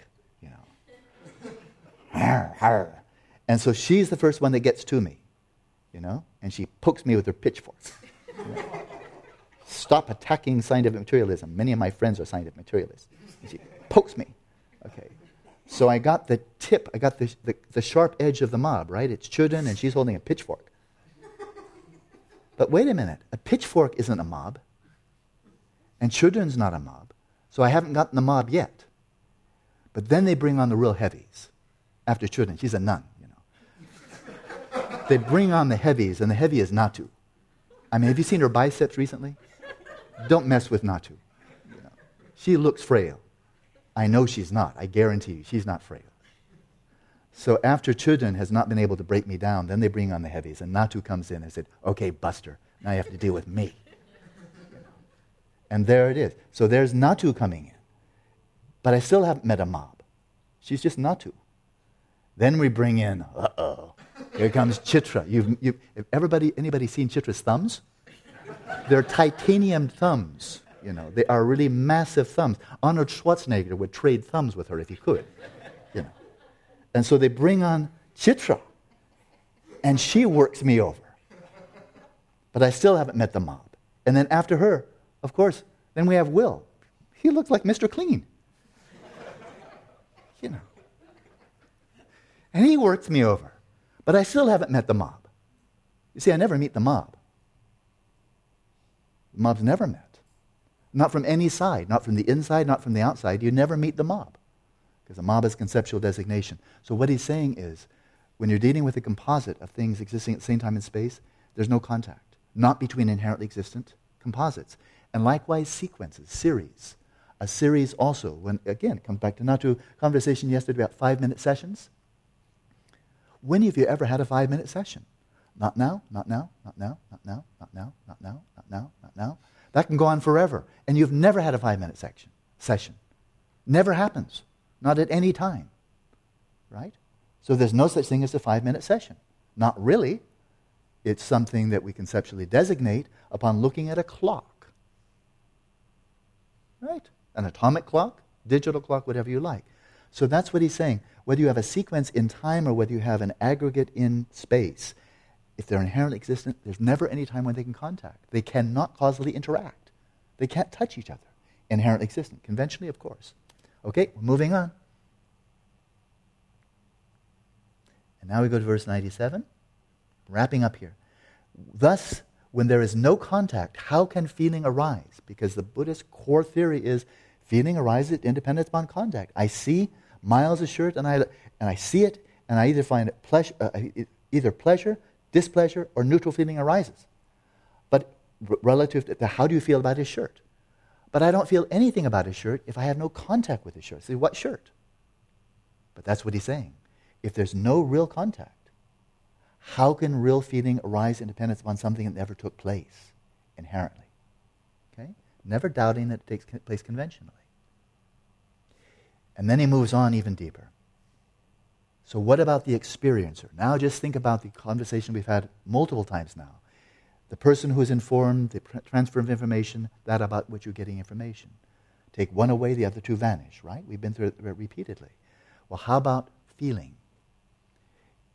And so she's the first one that gets to me, you know, and she pokes me with her pitchfork. You know? Stop attacking scientific materialism. Many of my friends are scientific materialists. And she pokes me. Okay. So I got the tip, I got the, the, the sharp edge of the mob, right? It's Chudran, and she's holding a pitchfork. But wait a minute, a pitchfork isn't a mob, and Chudran's not a mob, so I haven't gotten the mob yet. But then they bring on the real heavies after Chudran. She's a nun, you know. they bring on the heavies, and the heavy is Natu. I mean, have you seen her biceps recently? Don't mess with Natu. You know. She looks frail. I know she's not. I guarantee you, she's not frail. So after Chudran has not been able to break me down, then they bring on the heavies, and Natu comes in and said, "Okay, Buster, now you have to deal with me." And there it is. So there's Natu coming in, but I still haven't met a mob. She's just Natu. Then we bring in, uh oh, here comes Chitra. You've, you've, everybody, anybody seen Chitra's thumbs? They're titanium thumbs. You know, they are really massive thumbs. Arnold Schwarzenegger would trade thumbs with her if he could. You know. And so they bring on Chitra, and she works me over. But I still haven't met the mob. And then after her, of course, then we have Will. He looks like Mr. Clean. You know. And he works me over. But I still haven't met the mob. You see, I never meet the mob. The mob's never met. Not from any side, not from the inside, not from the outside. You never meet the mob because the mob is conceptual designation. So what he's saying is when you're dealing with a composite of things existing at the same time in space, there's no contact, not between inherently existent composites. And likewise, sequences, series. A series also, when again, it comes back to Natu conversation yesterday about five minute sessions. When have you ever had a five minute session? Not now, not now, not now, not now, not now, not now, not now, not now. That can go on forever. And you've never had a five minute section, session. Never happens. Not at any time. Right? So there's no such thing as a five minute session. Not really. It's something that we conceptually designate upon looking at a clock. Right? An atomic clock, digital clock, whatever you like. So that's what he's saying. Whether you have a sequence in time or whether you have an aggregate in space, if they're inherently existent, there's never any time when they can contact. They cannot causally interact. They can't touch each other. Inherently existent. Conventionally, of course. Okay, moving on. And now we go to verse 97. Wrapping up here. Thus, when there is no contact, how can feeling arise? Because the Buddhist core theory is feeling arises independent upon contact. I see Miles' shirt and I, and I see it, and I either find it pleasure, uh, either pleasure, displeasure, or neutral feeling arises. But r- relative to how do you feel about his shirt? But I don't feel anything about his shirt if I have no contact with his shirt. See, what shirt? But that's what he's saying. If there's no real contact, how can real feeling arise in dependence upon something that never took place inherently? Okay? Never doubting that it takes place conventionally. And then he moves on even deeper. So, what about the experiencer? Now, just think about the conversation we've had multiple times now the person who is informed, the transfer of information, that about which you're getting information. Take one away, the other two vanish, right? We've been through it repeatedly. Well, how about feeling?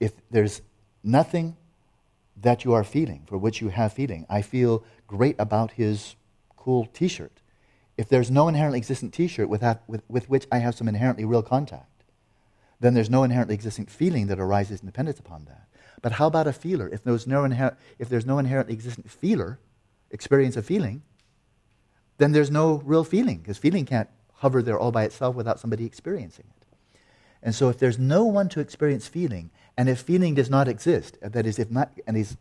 If there's nothing that you are feeling, for which you have feeling, I feel great about his cool t shirt. If there's no inherently existent t shirt with, with, with which I have some inherently real contact, then there's no inherently existent feeling that arises in dependence upon that. But how about a feeler? If there's no, inher- if there's no inherently existent feeler, experience of feeling, then there's no real feeling, because feeling can't hover there all by itself without somebody experiencing it. And so if there's no one to experience feeling, and if feeling does not exist, that is, if not, and he's,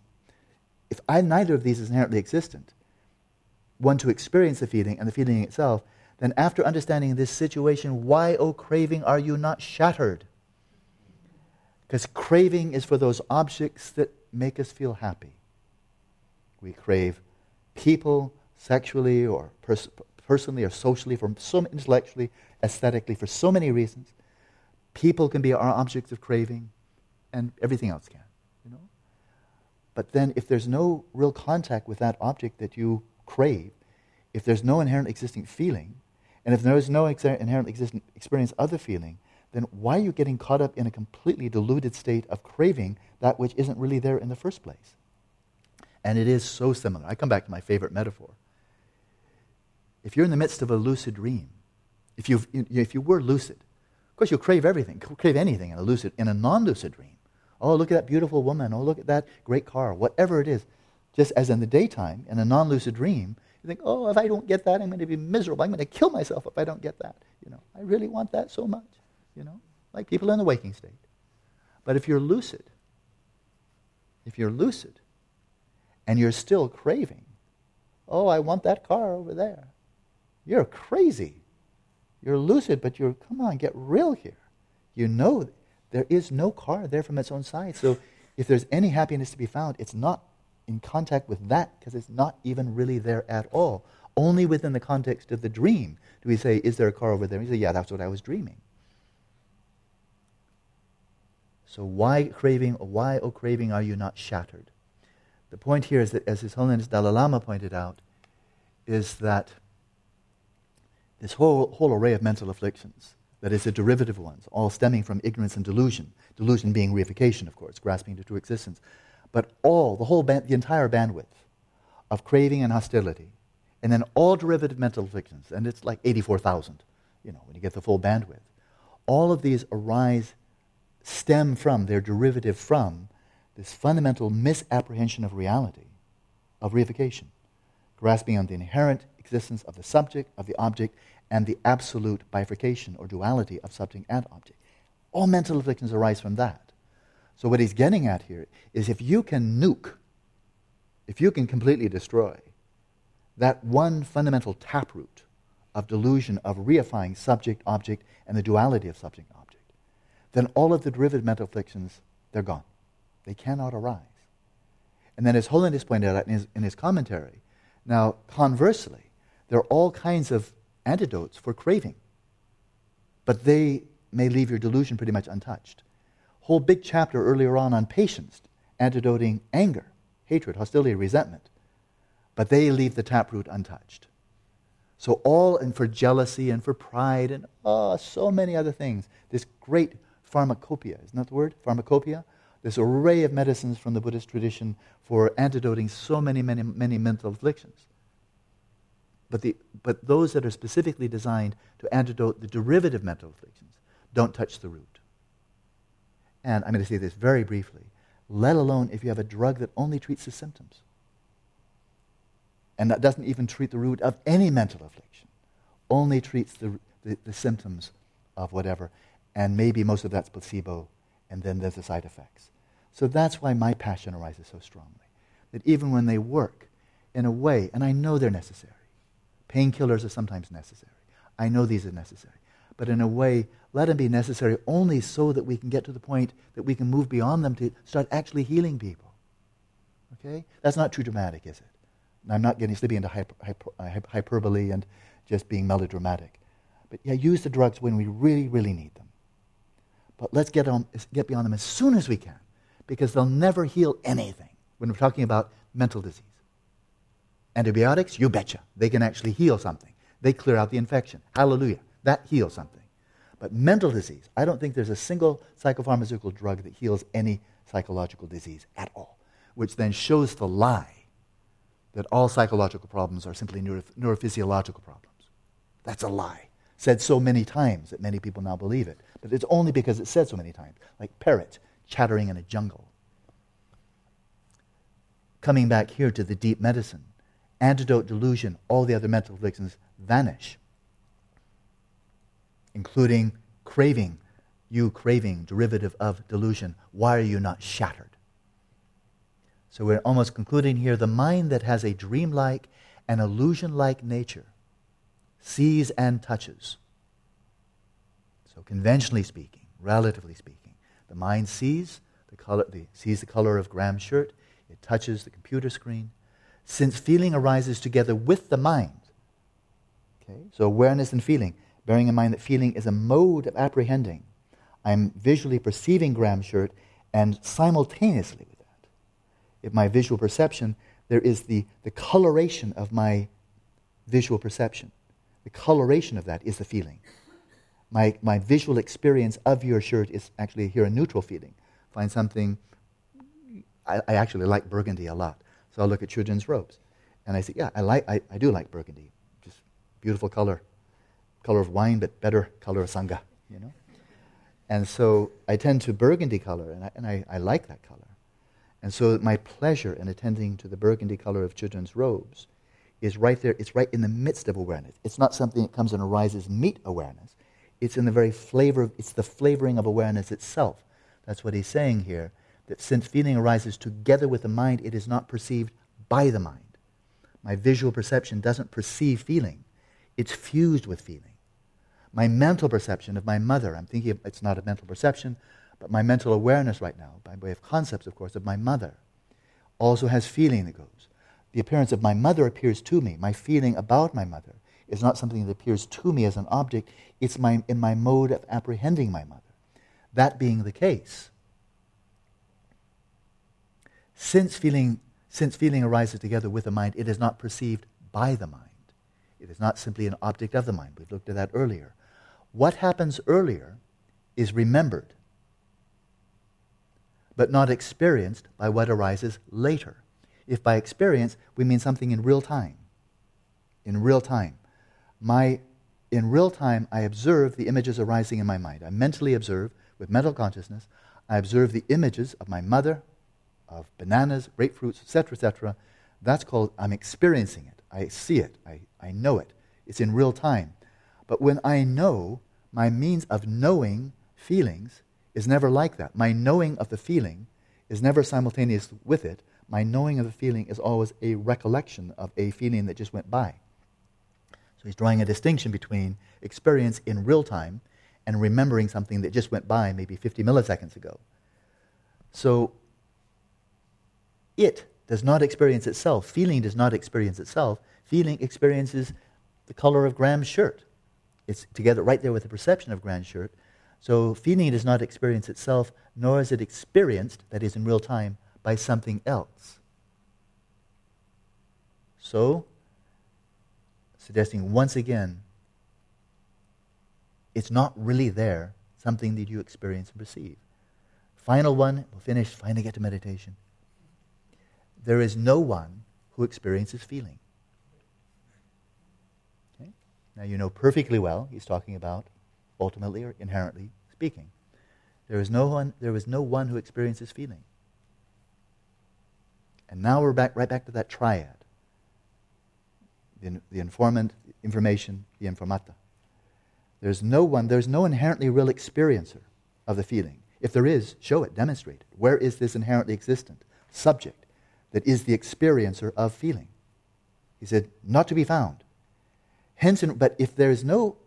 if I, neither of these is inherently existent, one to experience the feeling and the feeling itself, then after understanding this situation, why, O oh craving, are you not shattered? Because craving is for those objects that make us feel happy. We crave people sexually or pers- personally or socially, for so intellectually, aesthetically, for so many reasons. People can be our objects of craving, and everything else can. You know? But then, if there's no real contact with that object that you crave, if there's no inherent existing feeling, and if there is no ex- inherent existing experience of the feeling, then why are you getting caught up in a completely deluded state of craving that which isn't really there in the first place? And it is so similar. I come back to my favorite metaphor. If you're in the midst of a lucid dream, if, you if you were lucid, of course you'll crave everything, crave anything in a lucid, in a non-lucid dream. Oh, look at that beautiful woman. Oh, look at that great car. Whatever it is. Just as in the daytime, in a non-lucid dream, you think, oh, if I don't get that, I'm going to be miserable. I'm going to kill myself if I don't get that. You know, I really want that so much. You know, like people in the waking state. But if you're lucid, if you're lucid, and you're still craving, oh, I want that car over there. You're crazy. You're lucid, but you're, come on, get real here. You know there is no car there from its own side. So if there's any happiness to be found, it's not in contact with that because it's not even really there at all. Only within the context of the dream do we say, Is there a car over there? And we say, Yeah, that's what I was dreaming. So why craving, why, oh craving, are you not shattered? The point here is that, as His Holiness Dalai Lama pointed out, is that this whole, whole array of mental afflictions, that is, the derivative ones, all stemming from ignorance and delusion, delusion being reification, of course, grasping to true existence, but all, the whole, band, the entire bandwidth of craving and hostility, and then all derivative mental afflictions, and it's like 84,000, you know, when you get the full bandwidth. All of these arise, stem from, their derivative from, this fundamental misapprehension of reality, of reification, grasping on the inherent existence of the subject, of the object, and the absolute bifurcation or duality of subject and object. All mental afflictions arise from that. So, what he's getting at here is if you can nuke, if you can completely destroy that one fundamental taproot of delusion of reifying subject, object, and the duality of subject, object, then all of the derivative mental afflictions, they're gone. They cannot arise. And then, as Holiness pointed out in his, in his commentary, now, conversely, there are all kinds of antidotes for craving, but they may leave your delusion pretty much untouched whole big chapter earlier on on patience, antidoting anger, hatred, hostility, resentment. But they leave the taproot untouched. So, all and for jealousy and for pride and oh, so many other things, this great pharmacopoeia, isn't that the word? Pharmacopoeia? This array of medicines from the Buddhist tradition for antidoting so many, many, many mental afflictions. But, the, but those that are specifically designed to antidote the derivative mental afflictions don't touch the root and I'm going to say this very briefly, let alone if you have a drug that only treats the symptoms and that doesn't even treat the root of any mental affliction, only treats the, the, the, symptoms of whatever, and maybe most of that's placebo, and then there's the side effects. So that's why my passion arises so strongly. That even when they work in a way, and I know they're necessary, painkillers are sometimes necessary. I know these are necessary but in a way, let them be necessary only so that we can get to the point that we can move beyond them to start actually healing people. Okay? That's not too dramatic, is it? I'm not getting slipping into hyper, hyper, uh, hyperbole and just being melodramatic. But yeah, use the drugs when we really, really need them. But let's get, on, get beyond them as soon as we can because they'll never heal anything when we're talking about mental disease. Antibiotics, you betcha. They can actually heal something. They clear out the infection. Hallelujah. That heals something. But mental disease, I don't think there's a single psychopharmaceutical drug that heals any psychological disease at all, which then shows the lie that all psychological problems are simply neuro- neurophysiological problems. That's a lie. Said so many times that many people now believe it. But it's only because it's said so many times, like parrots chattering in a jungle. Coming back here to the deep medicine, antidote, delusion, all the other mental afflictions vanish including craving, you craving, derivative of delusion. Why are you not shattered? So we're almost concluding here the mind that has a dreamlike and illusion like nature sees and touches. So, conventionally speaking, relatively speaking, the mind sees the color, the, sees the color of Graham's shirt, it touches the computer screen. Since feeling arises together with the mind, okay, so awareness and feeling, bearing in mind that feeling is a mode of apprehending, I'm visually perceiving Graham's shirt and simultaneously with that, if my visual perception, there is the, the coloration of my visual perception. The coloration of that is the feeling. My, my visual experience of your shirt is actually here a neutral feeling. Find something, I, I actually like burgundy a lot. So I'll look at Chudran's robes. And I say, yeah, I, like, I, I do like burgundy. Just beautiful color. Color of wine, but better color of Sangha, you know? And so I tend to burgundy color, and I, and I, I like that color. And so my pleasure in attending to the burgundy color of Chudran's robes is right there. It's right in the midst of awareness. It's not something that comes and arises meet awareness. It's in the very flavor, it's the flavoring of awareness itself. That's what he's saying here. That since feeling arises together with the mind, it is not perceived by the mind. My visual perception doesn't perceive feeling, it's fused with feeling. My mental perception of my mother, I'm thinking of, it's not a mental perception, but my mental awareness right now, by way of concepts, of course, of my mother, also has feeling that goes. The appearance of my mother appears to me. My feeling about my mother is not something that appears to me as an object, it's my, in my mode of apprehending my mother. That being the case, since feeling, since feeling arises together with the mind, it is not perceived by the mind. It is not simply an object of the mind. We've looked at that earlier. What happens earlier is remembered but not experienced by what arises later. If by experience we mean something in real time, in real time, my, in real time I observe the images arising in my mind. I mentally observe, with mental consciousness, I observe the images of my mother, of bananas, grapefruits, etc., etc. That's called I'm experiencing it. I see it. I, I know it. It's in real time. But when I know, my means of knowing feelings is never like that. My knowing of the feeling is never simultaneous with it. My knowing of the feeling is always a recollection of a feeling that just went by. So he's drawing a distinction between experience in real time and remembering something that just went by maybe 50 milliseconds ago. So it does not experience itself. Feeling does not experience itself. Feeling experiences the color of Graham's shirt. It's together right there with the perception of Graham's shirt. So feeling does not experience itself, nor is it experienced, that is in real time, by something else. So, suggesting once again, it's not really there, something that you experience and perceive. Final one, we'll finish, finally get to meditation. There is no one who experiences feeling. Okay? Now you know perfectly well, he's talking about ultimately or inherently speaking. There is no one, there is no one who experiences feeling. And now we're back, right back to that triad the, the informant, information, the informata. There's no one, there's no inherently real experiencer of the feeling. If there is, show it, demonstrate it. Where is this inherently existent subject that is the experiencer of feeling? He said, not to be found. Hence, but if there is no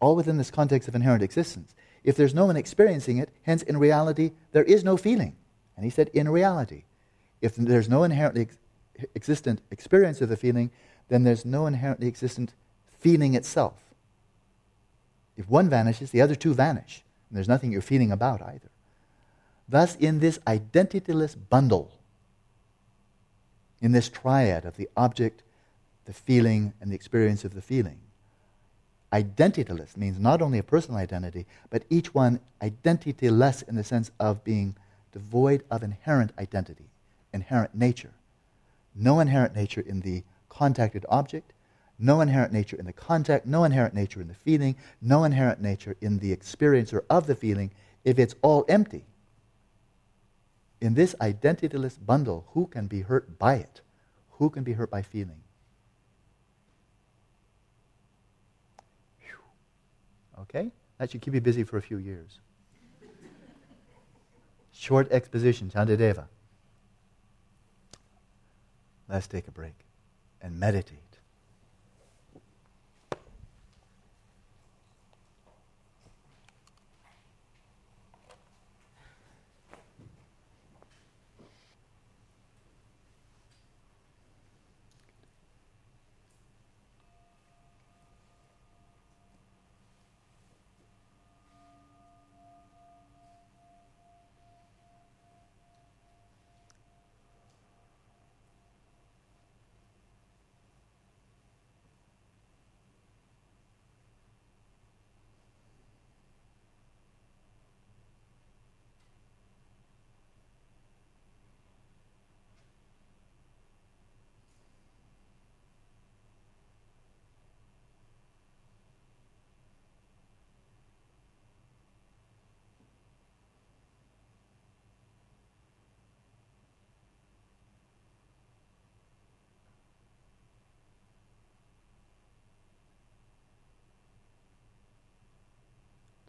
all within this context of inherent existence. If there's no one experiencing it, hence in reality, there is no feeling. And he said, in reality. If there's no inherently ex- existent experience of the feeling, then there's no inherently existent feeling itself. If one vanishes, the other two vanish. And there's nothing you're feeling about either. Thus, in this identityless bundle, in this triad of the object, the feeling, and the experience of the feeling, identityless means not only a personal identity, but each one identityless in the sense of being devoid of inherent identity, inherent nature. No inherent nature in the contacted object, no inherent nature in the contact, no inherent nature in the feeling, no inherent nature in the experiencer of the feeling if it's all empty. In this identityless bundle, who can be hurt by it? Who can be hurt by feeling? Okay? That should keep you busy for a few years. Short exposition, Shantideva. Let's take a break and meditate.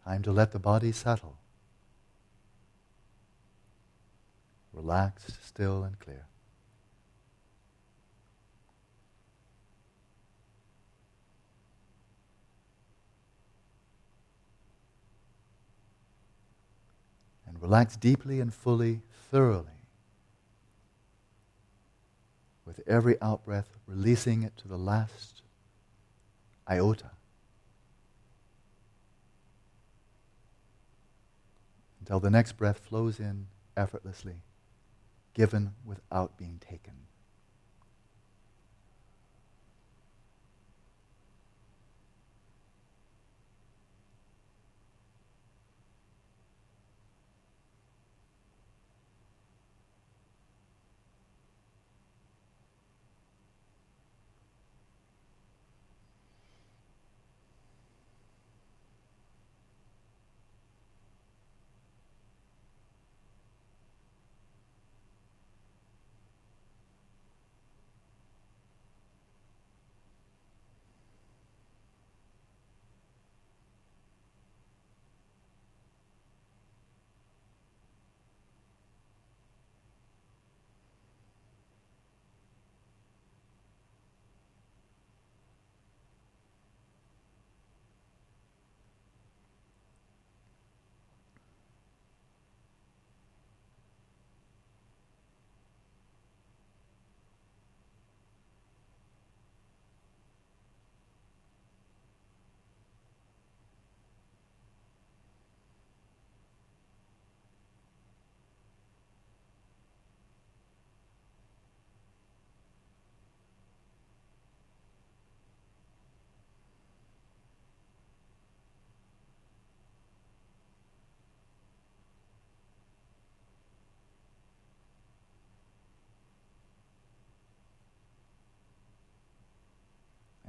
Time to let the body settle. Relaxed, still, and clear. And relax deeply and fully, thoroughly. With every outbreath, releasing it to the last iota. Until the next breath flows in effortlessly, given without being taken.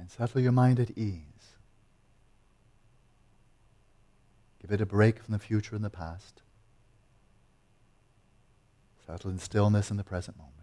and settle your mind at ease. Give it a break from the future and the past. Settle in stillness in the present moment.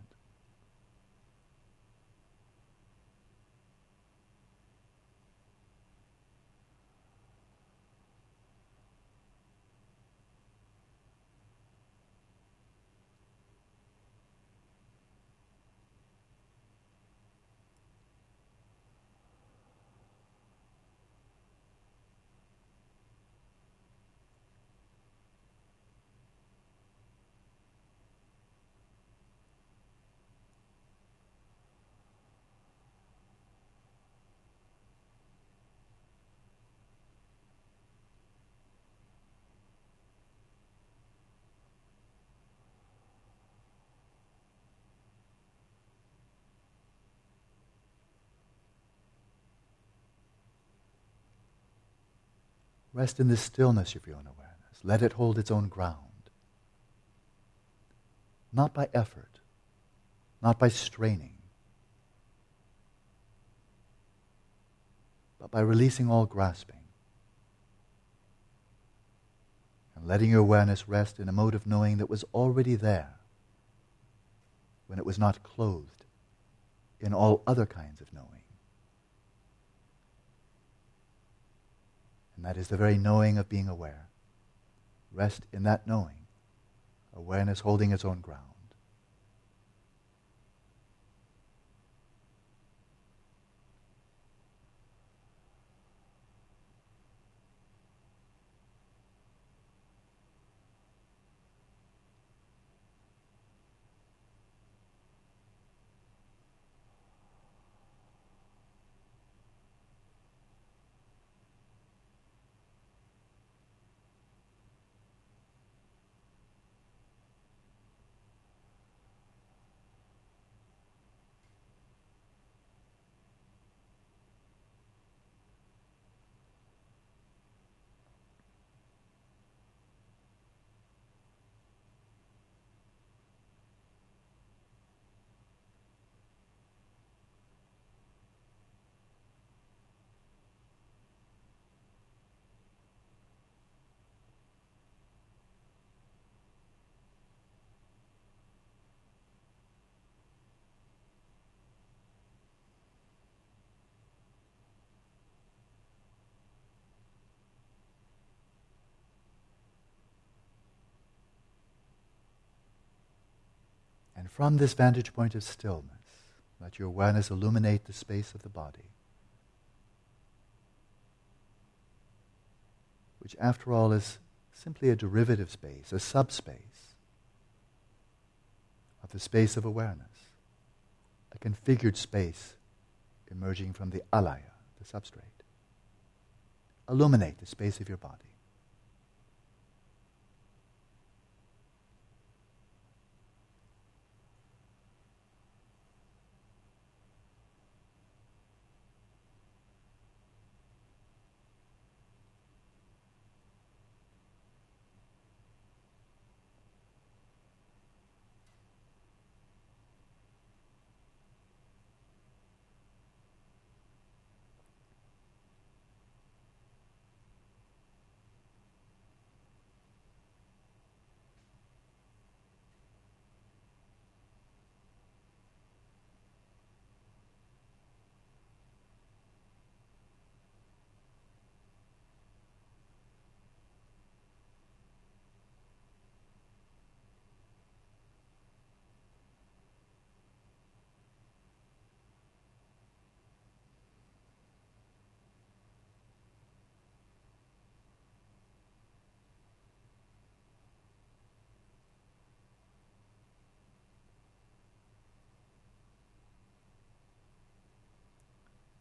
Rest in the stillness of your own awareness. Let it hold its own ground. Not by effort, not by straining, but by releasing all grasping and letting your awareness rest in a mode of knowing that was already there when it was not clothed in all other kinds of knowing. And that is the very knowing of being aware. Rest in that knowing, awareness holding its own ground. And from this vantage point of stillness, let your awareness illuminate the space of the body, which after all is simply a derivative space, a subspace of the space of awareness, a configured space emerging from the alaya, the substrate. Illuminate the space of your body.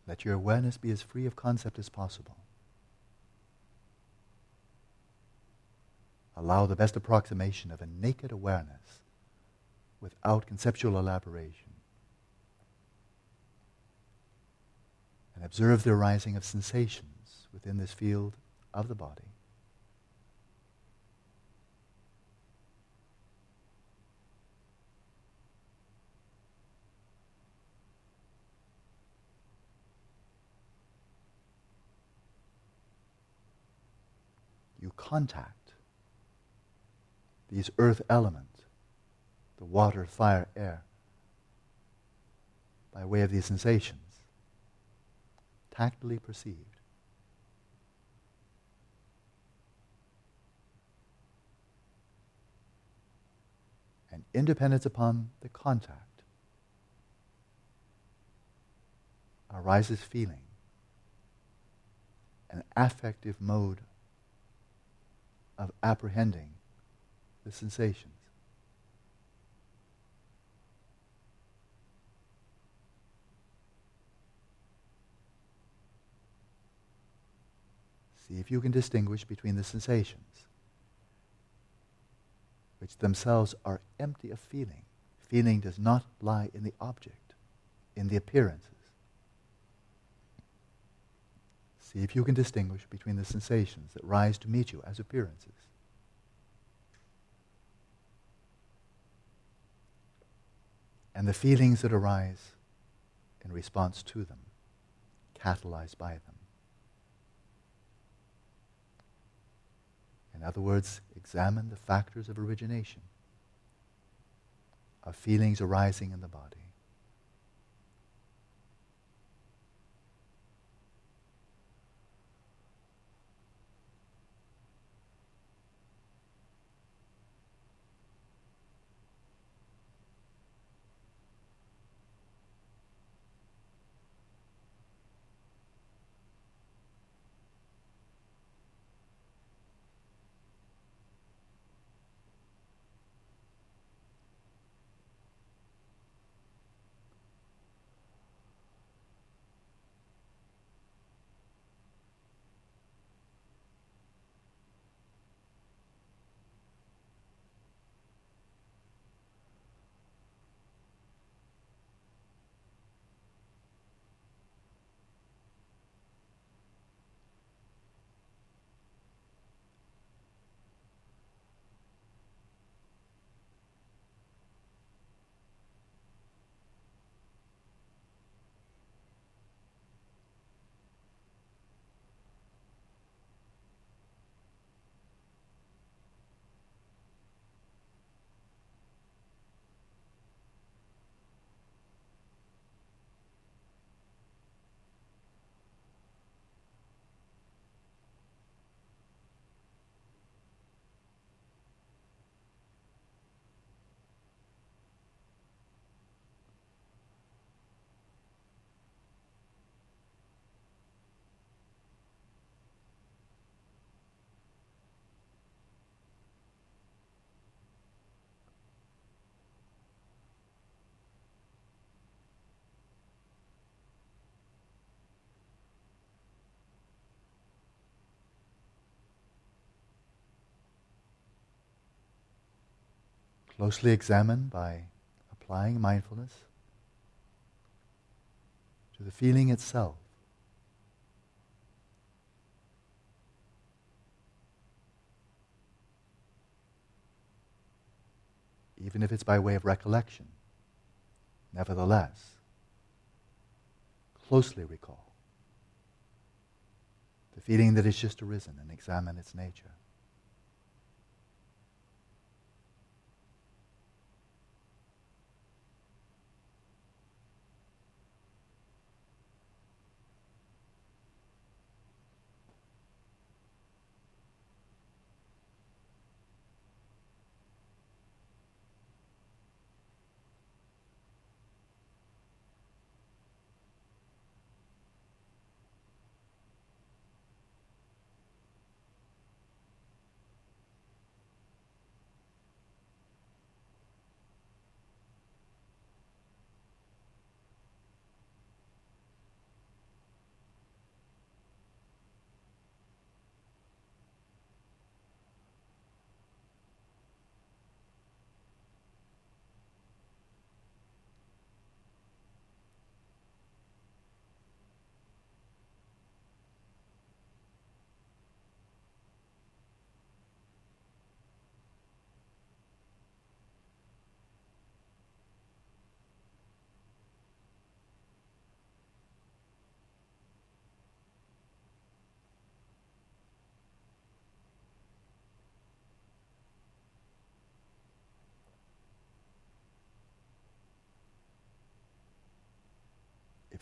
Let your awareness be as free of concept as possible. Allow the best approximation of a naked awareness without conceptual elaboration. And observe the arising of sensations within this field of the body. You contact these earth elements, the water, fire, air, by way of these sensations, tactily perceived. And independence upon the contact arises feeling, an affective mode of apprehending the sensations. See if you can distinguish between the sensations, which themselves are empty of feeling. Feeling does not lie in the object, in the appearances. See if you can distinguish between the sensations that rise to meet you as appearances. And the feelings that arise in response to them, catalyzed by them. In other words, examine the factors of origination of feelings arising in the body. Closely examine by applying mindfulness to the feeling itself. Even if it's by way of recollection, nevertheless, closely recall the feeling that has just arisen and examine its nature.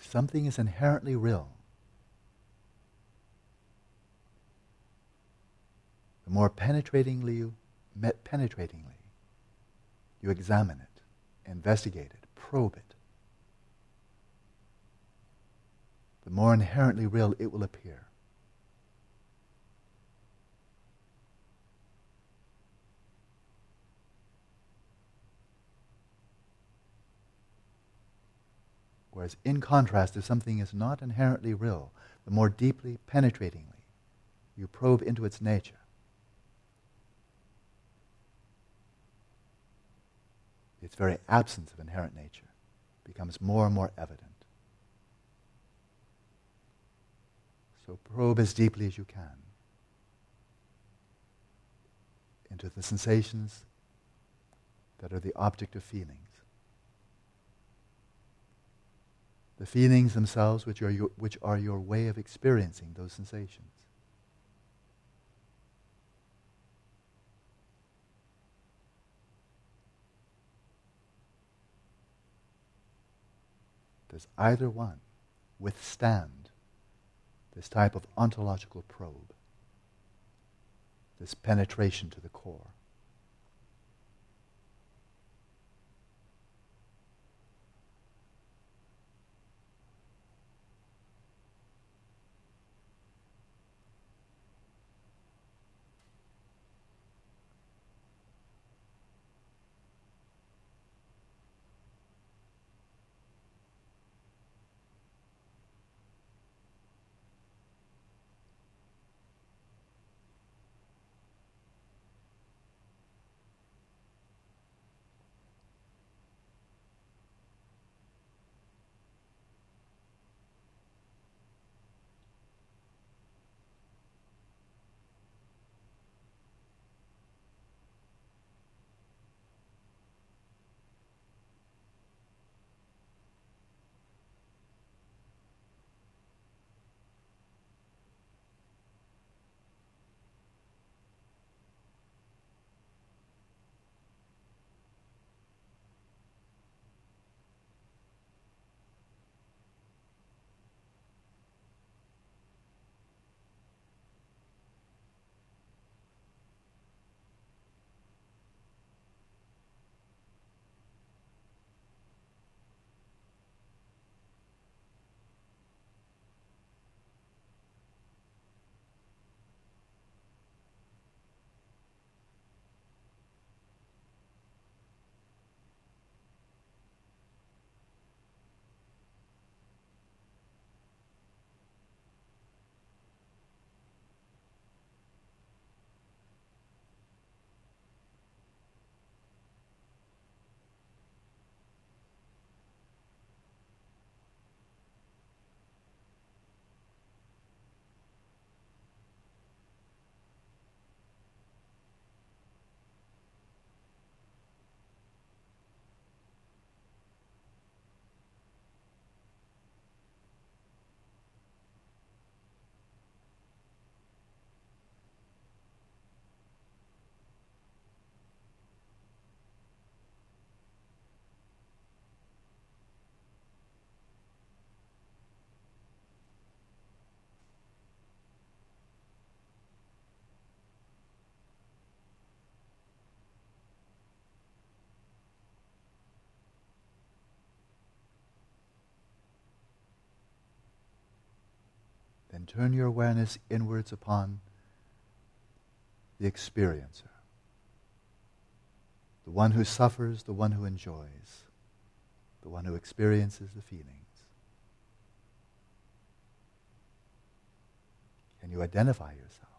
Something is inherently real, the more penetratingly you, penetratingly you examine it, investigate it, probe it, the more inherently real it will appear. Whereas, in contrast, if something is not inherently real, the more deeply, penetratingly you probe into its nature, its very absence of inherent nature becomes more and more evident. So probe as deeply as you can into the sensations that are the object of feelings. The feelings themselves, which are your, which are your way of experiencing those sensations. Does either one withstand this type of ontological probe, this penetration to the core? And turn your awareness inwards upon the experiencer, the one who suffers, the one who enjoys, the one who experiences the feelings. Can you identify yourself?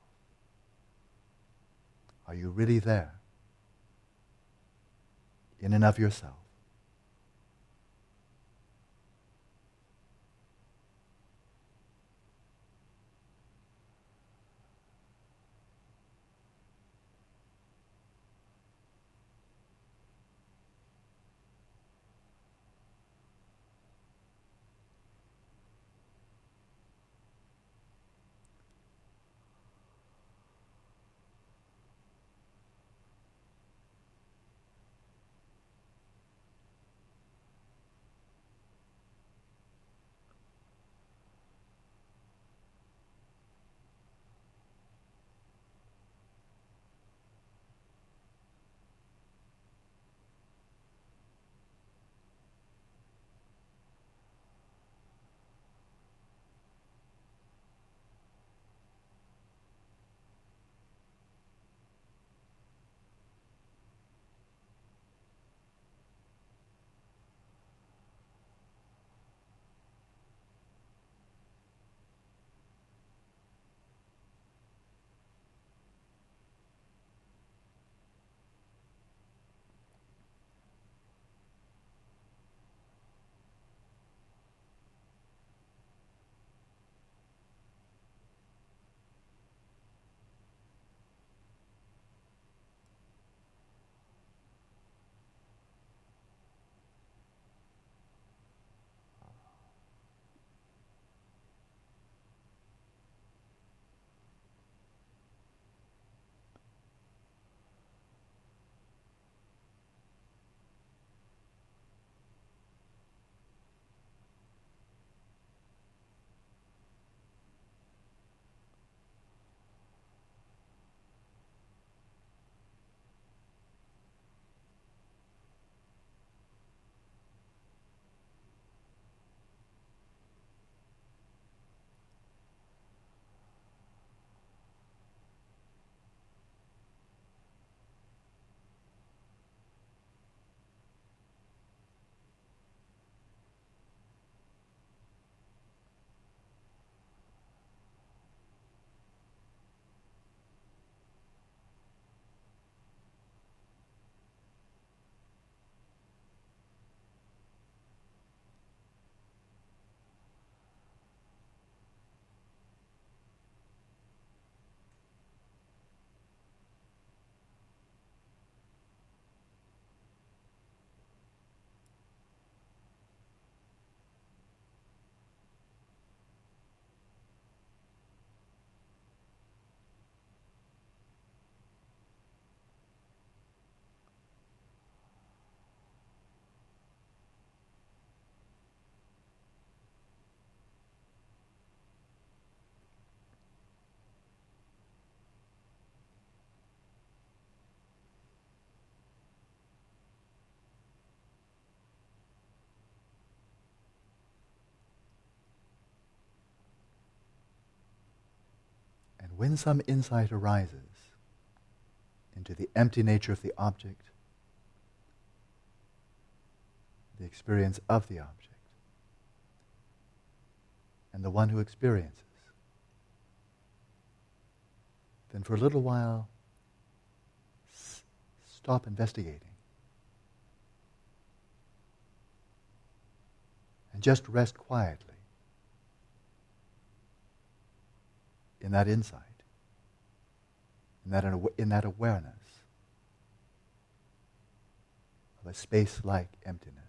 Are you really there? In and of yourself? When some insight arises into the empty nature of the object, the experience of the object, and the one who experiences, then for a little while, s- stop investigating. And just rest quietly in that insight, in that, in that awareness of a space like emptiness.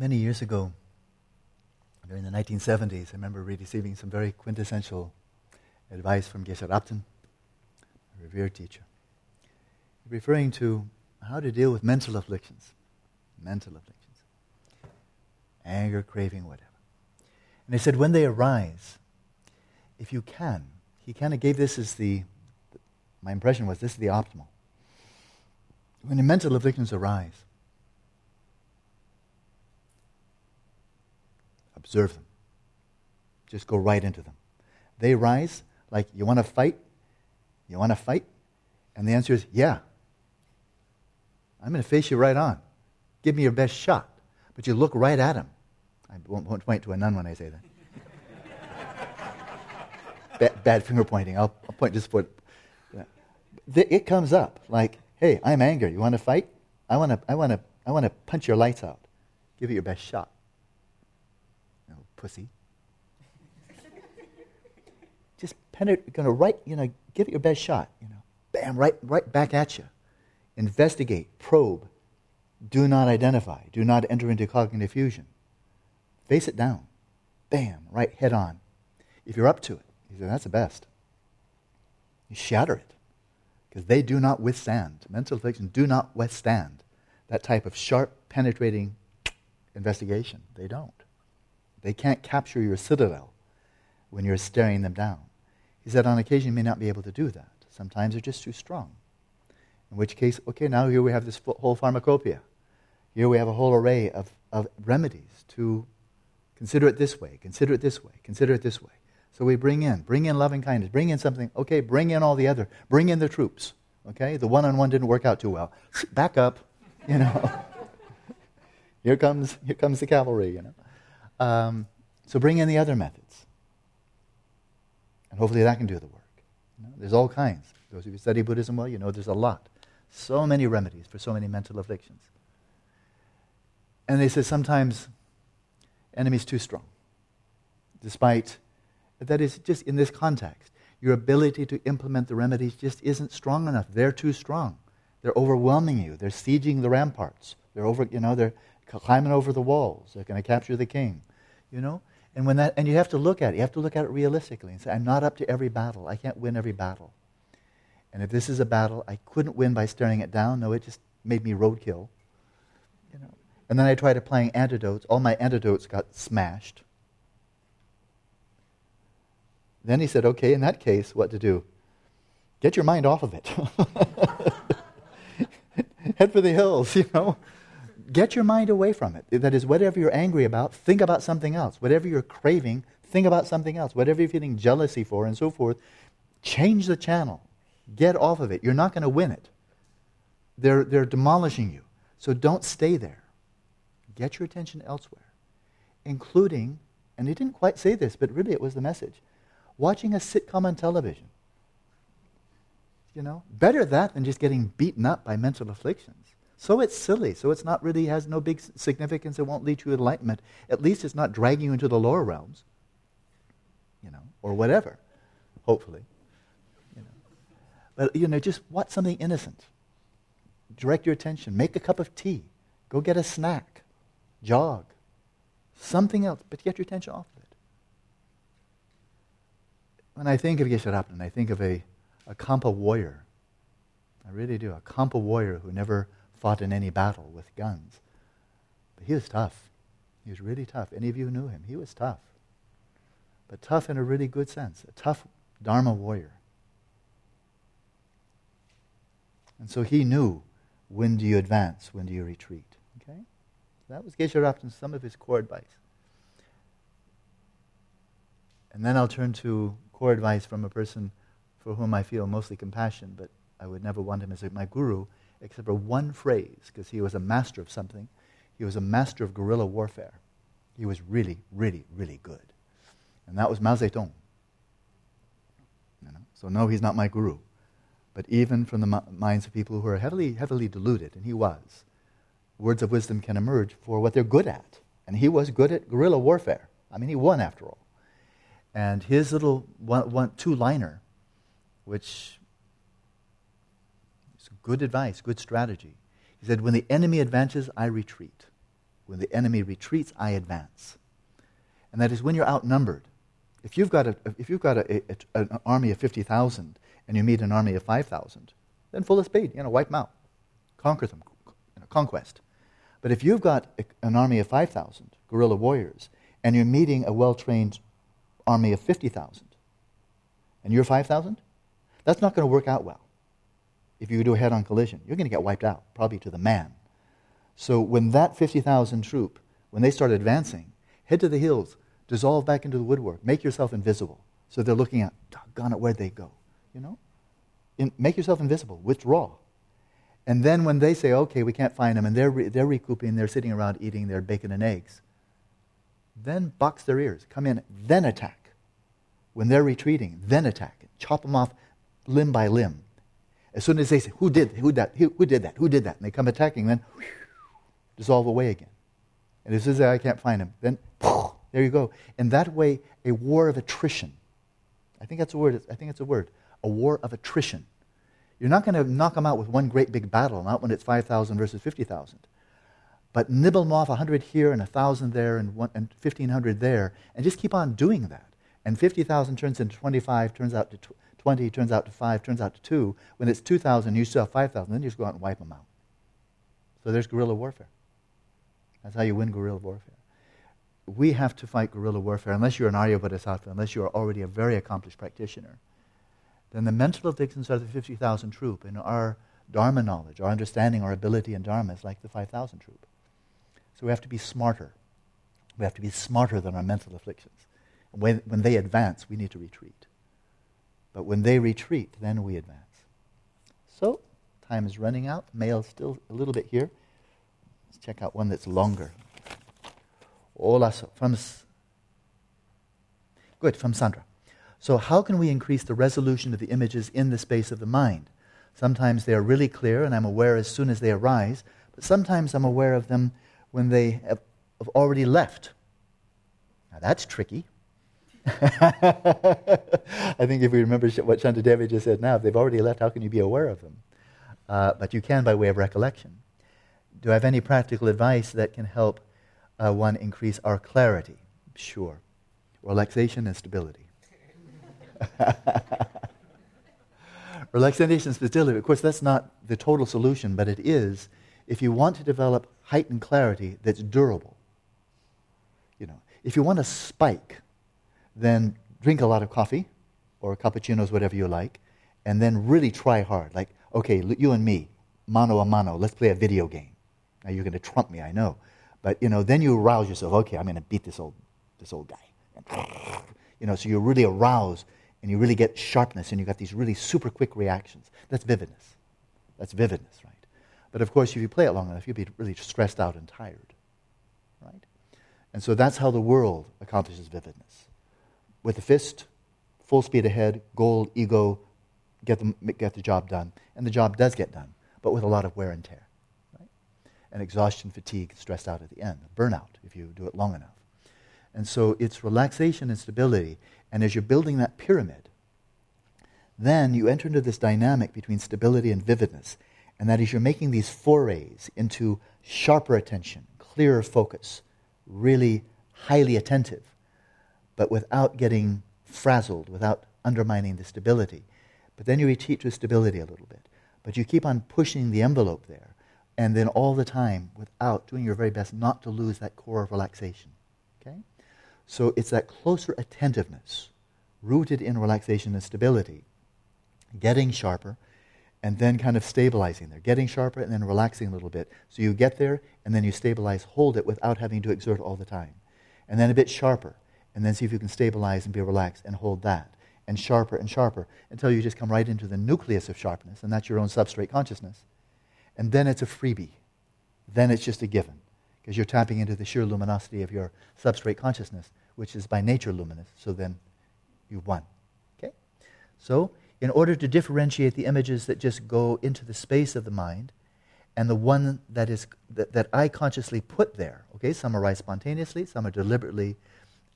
Many years ago, during the 1970s, I remember receiving some very quintessential advice from Geshe Rabten, a revered teacher, referring to how to deal with mental afflictions. Mental afflictions. Anger, craving, whatever. And he said, when they arise, if you can, he kind of gave this as the, my impression was this is the optimal. When the mental afflictions arise, observe them. Just go right into them. They rise like, you want to fight? You want to fight? And the answer is, yeah. I'm going to face you right on. Give me your best shot. But you look right at him. I won't, won't point to a nun when I say that. bad, bad, finger pointing. I'll, I'll point just for yeah. It comes up like, hey, I'm angry. You want to fight? I want to, I want to, I want to punch your lights out. Give it your best shot. Pussy. just penetrate, to right, you know, give it your best shot. You know, bam, right, right back at you. Investigate, probe. Do not identify. Do not enter into cognitive fusion. Face it down. Bam, right head on. If you're up to it, he said, that's the best. You shatter it. Because they do not withstand, mental afflictions do not withstand that type of sharp, penetrating investigation. They don't. They can't capture your citadel when you're staring them down. He said, on occasion, you may not be able to do that. Sometimes they're just too strong. In which case, okay, now here we have this whole pharmacopoeia. Here we have a whole array of, of remedies to consider it this way, consider it this way, consider it this way. So we bring in, bring in loving kindness, bring in something, okay, bring in all the other, bring in the troops, okay? The one on one didn't work out too well. Back up, you know. here, comes, here comes the cavalry, you know. Um, so bring in the other methods. And hopefully that can do the work. You know, there's all kinds. Those of you who study Buddhism well, you know there's a lot. So many remedies for so many mental afflictions. And they say sometimes enemy's too strong, despite that is just in this context. Your ability to implement the remedies just isn't strong enough. They're too strong. They're overwhelming you. They're sieging the ramparts. They're over, you know, they're climbing over the walls. They're going to capture the king. You know? And when that and you have to look at it. You have to look at it realistically and say, I'm not up to every battle. I can't win every battle. And if this is a battle I couldn't win by staring it down, no, it just made me roadkill. You know. And then I tried applying antidotes. All my antidotes got smashed. Then he said, okay, in that case, what to do? Get your mind off of it. Head for the hills, you know. Get your mind away from it. That is, whatever you're angry about, think about something else. Whatever you're craving, think about something else. Whatever you're feeling jealousy for and so forth, change the channel. Get off of it. You're not going to win it. They're, they're demolishing you. So don't stay there. Get your attention elsewhere, including, and he didn't quite say this, but really it was the message watching a sitcom on television. You know, better that than just getting beaten up by mental afflictions. So it's silly. So it's not really has no big significance. It won't lead to enlightenment. At least it's not dragging you into the lower realms. You know, or whatever. Hopefully. You know. But you know, just watch something innocent. Direct your attention. Make a cup of tea. Go get a snack. Jog. Something else, but get your attention off of it. When I think of Geshe Rabten, I think of a, a Khampa warrior. I really do. A Khampa warrior who never fought in any battle with guns. But he was tough. He was really tough. Any of you knew him, he was tough. But tough in a really good sense. A tough Dharma warrior. And so he knew when do you advance, when do you retreat. Okay? That was Geshe Rabten, some of his core advice. And then I'll turn to core advice from a person for whom I feel mostly compassion, but I would never want him as my guru, except for one phrase, because he was a master of something. He was a master of guerrilla warfare. He was really, really, really good. And that was Mao Zedong. You know? So no, he's not my guru. But even from the minds of people who are heavily, heavily deluded, and he was, words of wisdom can emerge for what they're good at. And he was good at guerrilla warfare. I mean, he won after all. And his little one, one, two liner, which good advice, good strategy. He said, When the enemy advances, I retreat. When the enemy retreats, I advance. And that is when you're outnumbered. If you've got, a, if you've got a, a, an army of 50,000 and you meet an army of 5,000, then full of speed, you know, wipe them out, conquer them, you know, conquest. But if you've got an army of 5,000 guerrilla warriors and you're meeting a well trained army of 50,000 and you're 5,000, that's not going to work out well. If you do a head on collision, you're going to get wiped out, probably to the man. So when that 50,000 troop, when they start advancing, head to the hills, dissolve back into the woodwork, make yourself invisible. So they're looking at, doggone it, where'd they go? You know? In, make yourself invisible, withdraw. And then when they say, okay, we can't find them, and they're, re- they're recouping, they're sitting around eating their bacon and eggs, then box their ears, come in, then attack. When they're retreating, then attack. Chop them off limb by limb. As soon as they say, who did, who, that, who, did that, who did that, and they come attacking, then whew, dissolve away again. And as soon as I can't find him, then there you go. In that way, a war of attrition. I think that's a word. I think it's a word. A war of attrition. You're not going to knock them out with one great big battle, not when it's 5,000 versus 50,000. But nibble them off 100 here and 1,000 there and, one, and 1,500 there, and just keep on doing that. And 50,000 turns into 25, turns out to 20 turns out to 5, turns out to 2. When it's 2,000, you still have 5,000, then you just go out and wipe them out. So there's guerrilla warfare. That's how you win guerrilla warfare. We have to fight guerrilla warfare unless you're an Arya Bodhisattva, unless you're already a very accomplished practitioner. Then the mental addictions are the 50,000 troop, and our Dharma knowledge, our understanding, our ability in Dharma is like the 5,000 troop. So we have to be smarter. We have to be smarter than our mental afflictions. When, when they advance, we need to retreat. But when they retreat, then we advance. So, time is running out. Mail's still a little bit here. Let's check out one that's longer. Hola, from good from Sandra. So, how can we increase the resolution of the images in the space of the mind? Sometimes they are really clear, and I'm aware as soon as they arise. But sometimes I'm aware of them when they have already left. Now that's tricky. I think if we remember what Shantideva just said now, if they've already left, how can you be aware of them? Uh, but you can by way of recollection. Do I have any practical advice that can help uh, one increase our clarity? Sure. Relaxation and stability. Relaxation and stability, of course, that's not the total solution, but it is if you want to develop heightened clarity that's durable. You know, if you want a spike then drink a lot of coffee or cappuccinos, whatever you like, and then really try hard. Like, okay, you and me, mano a mano, let's play a video game. Now you're going to trump me, I know. But, you know, then you arouse yourself, okay, I'm going to beat this old, this old guy. You know, so you're really aroused and you really get sharpness and you got these really super quick reactions. That's vividness. That's vividness, right? But of course, if you play it long enough, you'll be really stressed out and tired, right? And so that's how the world accomplishes vividness with a fist, full speed ahead, goal, ego, get the, get the job done. And the job does get done, but with a lot of wear and tear. Right? And exhaustion, fatigue, stressed out at the end, burnout if you do it long enough. And so it's relaxation and stability. And as you're building that pyramid, then you enter into this dynamic between stability and vividness. And that is, you're making these forays into sharper attention, clearer focus, really highly attentive but without getting frazzled, without undermining the stability. But then you retreat to stability a little bit. But you keep on pushing the envelope there, and then all the time without doing your very best not to lose that core of relaxation. Okay? So it's that closer attentiveness, rooted in relaxation and stability, getting sharper, and then kind of stabilizing there, getting sharper and then relaxing a little bit. So you get there, and then you stabilize, hold it without having to exert all the time. And then a bit sharper, and then see if you can stabilize and be relaxed and hold that. And sharper and sharper until you just come right into the nucleus of sharpness, and that's your own substrate consciousness. And then it's a freebie. Then it's just a given, because you're tapping into the sheer luminosity of your substrate consciousness, which is by nature luminous. So then you've won. Okay? So, in order to differentiate the images that just go into the space of the mind and the one that, is, that, that I consciously put there, okay, some arise spontaneously, some are deliberately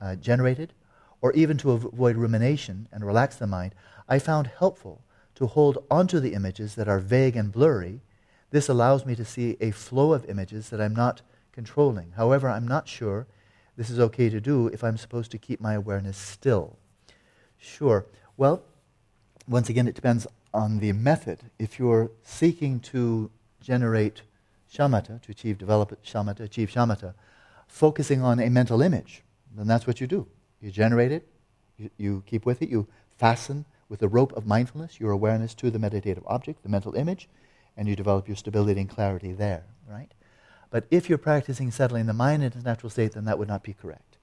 uh, generated, or even to avoid rumination and relax the mind, I found helpful to hold onto the images that are vague and blurry. This allows me to see a flow of images that I'm not controlling. However, I'm not sure this is okay to do if I'm supposed to keep my awareness still. Sure. Well, once again, it depends on the method. If you're seeking to generate shamatha, to achieve, develop shamatha, achieve shamatha, focusing on a mental image, then that's what you do. You generate it, you, you keep with it, you fasten with the rope of mindfulness your awareness to the meditative object, the mental image, and you develop your stability and clarity there, right? But if you're practicing settling the mind into its natural state, then that would not be correct.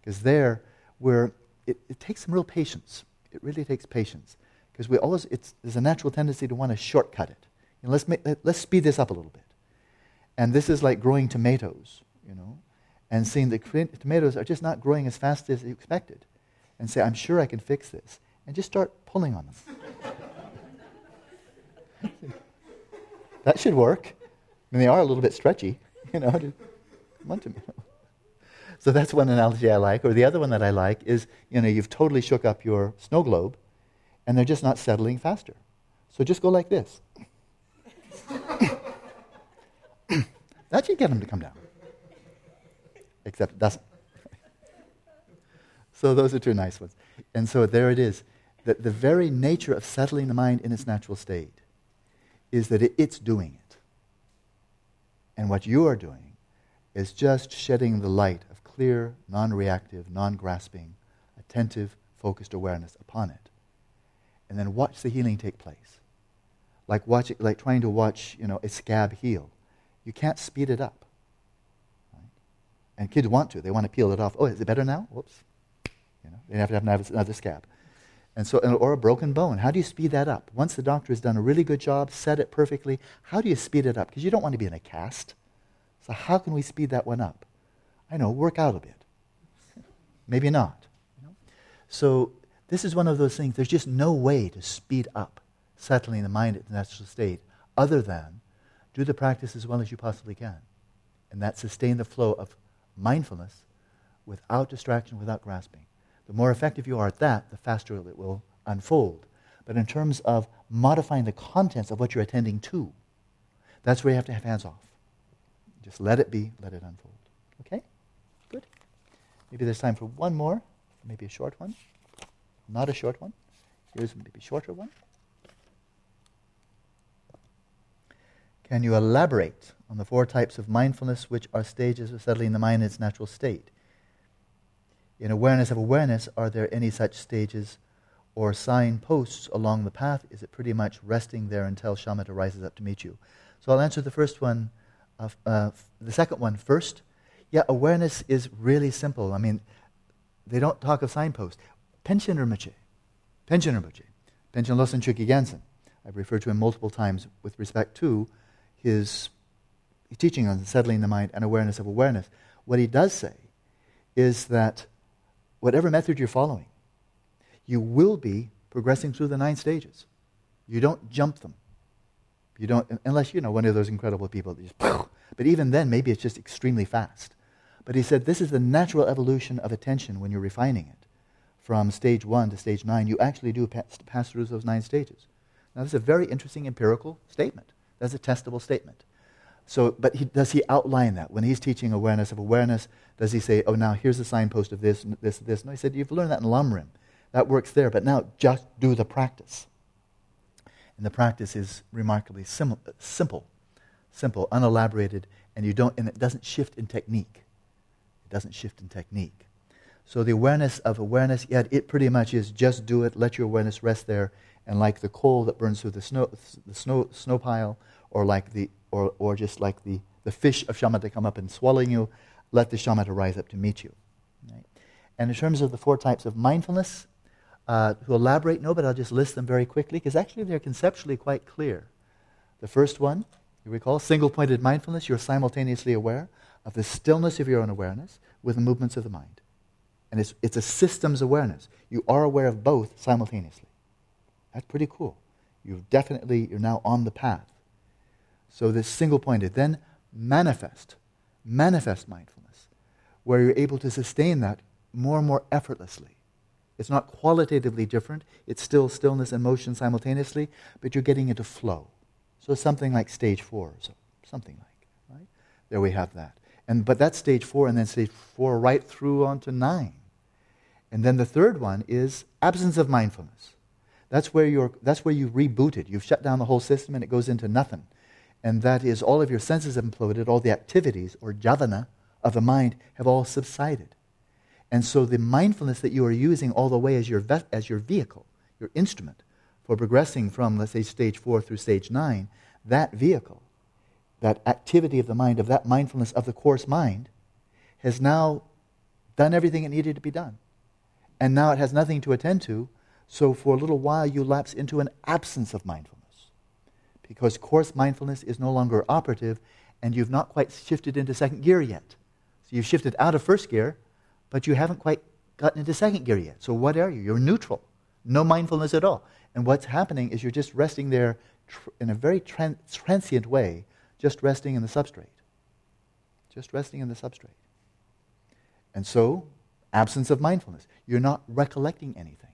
Because there, where it, it takes some real patience. It really takes patience. Because we always, it's, there's a natural tendency to want to shortcut it. You know, let's, make, let, let's speed this up a little bit. And this is like growing tomatoes, you know, and seeing the tomatoes are just not growing as fast as you expected. And say, I'm sure I can fix this. And just start pulling on them. that should work. I mean, they are a little bit stretchy, you know. Come on to me. So that's one analogy I like. Or the other one that I like is, you know, you've totally shook up your snow globe, and they're just not settling faster. So just go like this. that should get them to come down. Except it doesn't. so those are two nice ones. And so there it is. That the very nature of settling the mind in its natural state is that it, it's doing it. And what you are doing is just shedding the light of clear, non reactive, non grasping, attentive, focused awareness upon it. And then watch the healing take place. Like, watch like trying to watch you know, a scab heal. You can't speed it up. And kids want to. They want to peel it off. Oh, is it better now? Whoops. You know, they have to have another scab. And so, or a broken bone. How do you speed that up? Once the doctor has done a really good job, set it perfectly, how do you speed it up? Because you don't want to be in a cast. So, how can we speed that one up? I know, work out a bit. Maybe not. So, this is one of those things, there's just no way to speed up settling the mind at the natural state other than do the practice as well as you possibly can. And that sustain the flow of mindfulness without distraction, without grasping. The more effective you are at that, the faster it will unfold. But in terms of modifying the contents of what you're attending to, that's where you have to have hands off. Just let it be, let it unfold. Okay? Good. Maybe there's time for one more, maybe a short one. Not a short one. Here's maybe a shorter one. Can you elaborate on the four types of mindfulness which are stages of settling the mind in its natural state? In awareness of awareness, are there any such stages or signposts along the path? Is it pretty much resting there until shamatha rises up to meet you? So I'll answer the first one, uh, uh, the second one first. Yeah, awareness is really simple. I mean, they don't talk of signposts. Panchen Rinpoche, Panchen Rinpoche, Chökyi Gyaltsen. I've referred to him multiple times with respect to his teaching on settling the mind and awareness of awareness. What he does say is that whatever method you're following, you will be progressing through the nine stages. You don't jump them. You don't, unless you know one of those incredible people that just, but even then, maybe it's just extremely fast. But he said this is the natural evolution of attention when you're refining it. From stage one to stage nine, you actually do pass, pass through those nine stages. Now, this is a very interesting empirical statement. That's a testable statement. So, but he, does he outline that? When he's teaching awareness of awareness, does he say, oh, now here's the signpost of this, this, this? No, he said, you've learned that in Lamrim. That works there, but now just do the practice. And the practice is remarkably sim- simple, simple, unelaborated, and, you don't, and it doesn't shift in technique. It doesn't shift in technique. So the awareness of awareness, yet it pretty much is just do it, let your awareness rest there, and like the coal that burns through the snow, the snow, snow pile, or like the or, or just like the, the fish of shamatha come up and swallowing you, let the shamatha rise up to meet you. Right? And in terms of the four types of mindfulness, uh, to elaborate, no, but I'll just list them very quickly because actually they're conceptually quite clear. The first one, you recall, single pointed mindfulness, you're simultaneously aware of the stillness of your own awareness with the movements of the mind. And it's, it's a systems awareness. You are aware of both simultaneously. That's pretty cool. You've definitely, you're now on the path. So this single pointed. Then manifest, manifest mindfulness, where you're able to sustain that more and more effortlessly. It's not qualitatively different, it's still stillness and motion simultaneously, but you're getting into flow. So something like stage four, so something like, right? There we have that. And, but that's stage four, and then stage four right through onto nine. And then the third one is absence of mindfulness. That's where, you're, that's where you rebooted. You've shut down the whole system and it goes into nothing. And that is all of your senses have imploded, all the activities, or javana of the mind have all subsided. And so the mindfulness that you are using all the way as your, ve- as your vehicle, your instrument, for progressing from, let's say, stage four through stage nine, that vehicle, that activity of the mind, of that mindfulness of the coarse mind, has now done everything it needed to be done. And now it has nothing to attend to, so for a little while you lapse into an absence of mindfulness. Because coarse mindfulness is no longer operative, and you've not quite shifted into second gear yet. So you've shifted out of first gear, but you haven't quite gotten into second gear yet. So what are you? You're neutral. No mindfulness at all. And what's happening is you're just resting there tr- in a very tran- transient way, just resting in the substrate. Just resting in the substrate. And so, absence of mindfulness. You're not recollecting anything.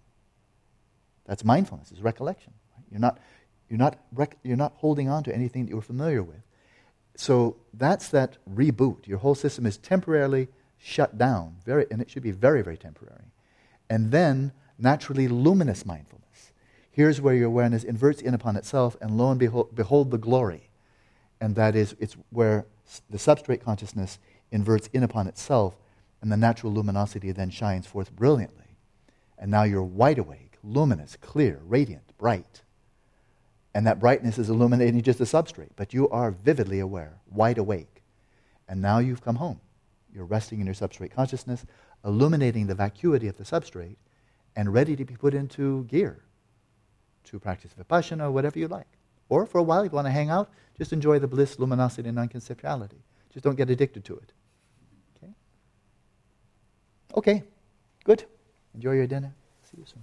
That's mindfulness, is recollection. You're, not, you're, not rec- you're not holding on to anything that you're familiar with. So that's that reboot. Your whole system is temporarily shut down, very, and it should be very, very temporary. And then, naturally, luminous mindfulness. Here's where your awareness inverts in upon itself, and lo and behold, behold the glory. And that is, it's where the substrate consciousness inverts in upon itself, and the natural luminosity then shines forth brilliantly. And now you're wide awake, luminous, clear, radiant, bright. And that brightness is illuminating just the substrate, but you are vividly aware, wide awake. And now you've come home. You're resting in your substrate consciousness, illuminating the vacuity of the substrate, and ready to be put into gear to practice vipassana whatever you like. Or for a while, if you want to hang out, just enjoy the bliss, luminosity, and non-conceptuality. Just don't get addicted to it. Okay? Okay, good. Enjoy your dinner. See you soon.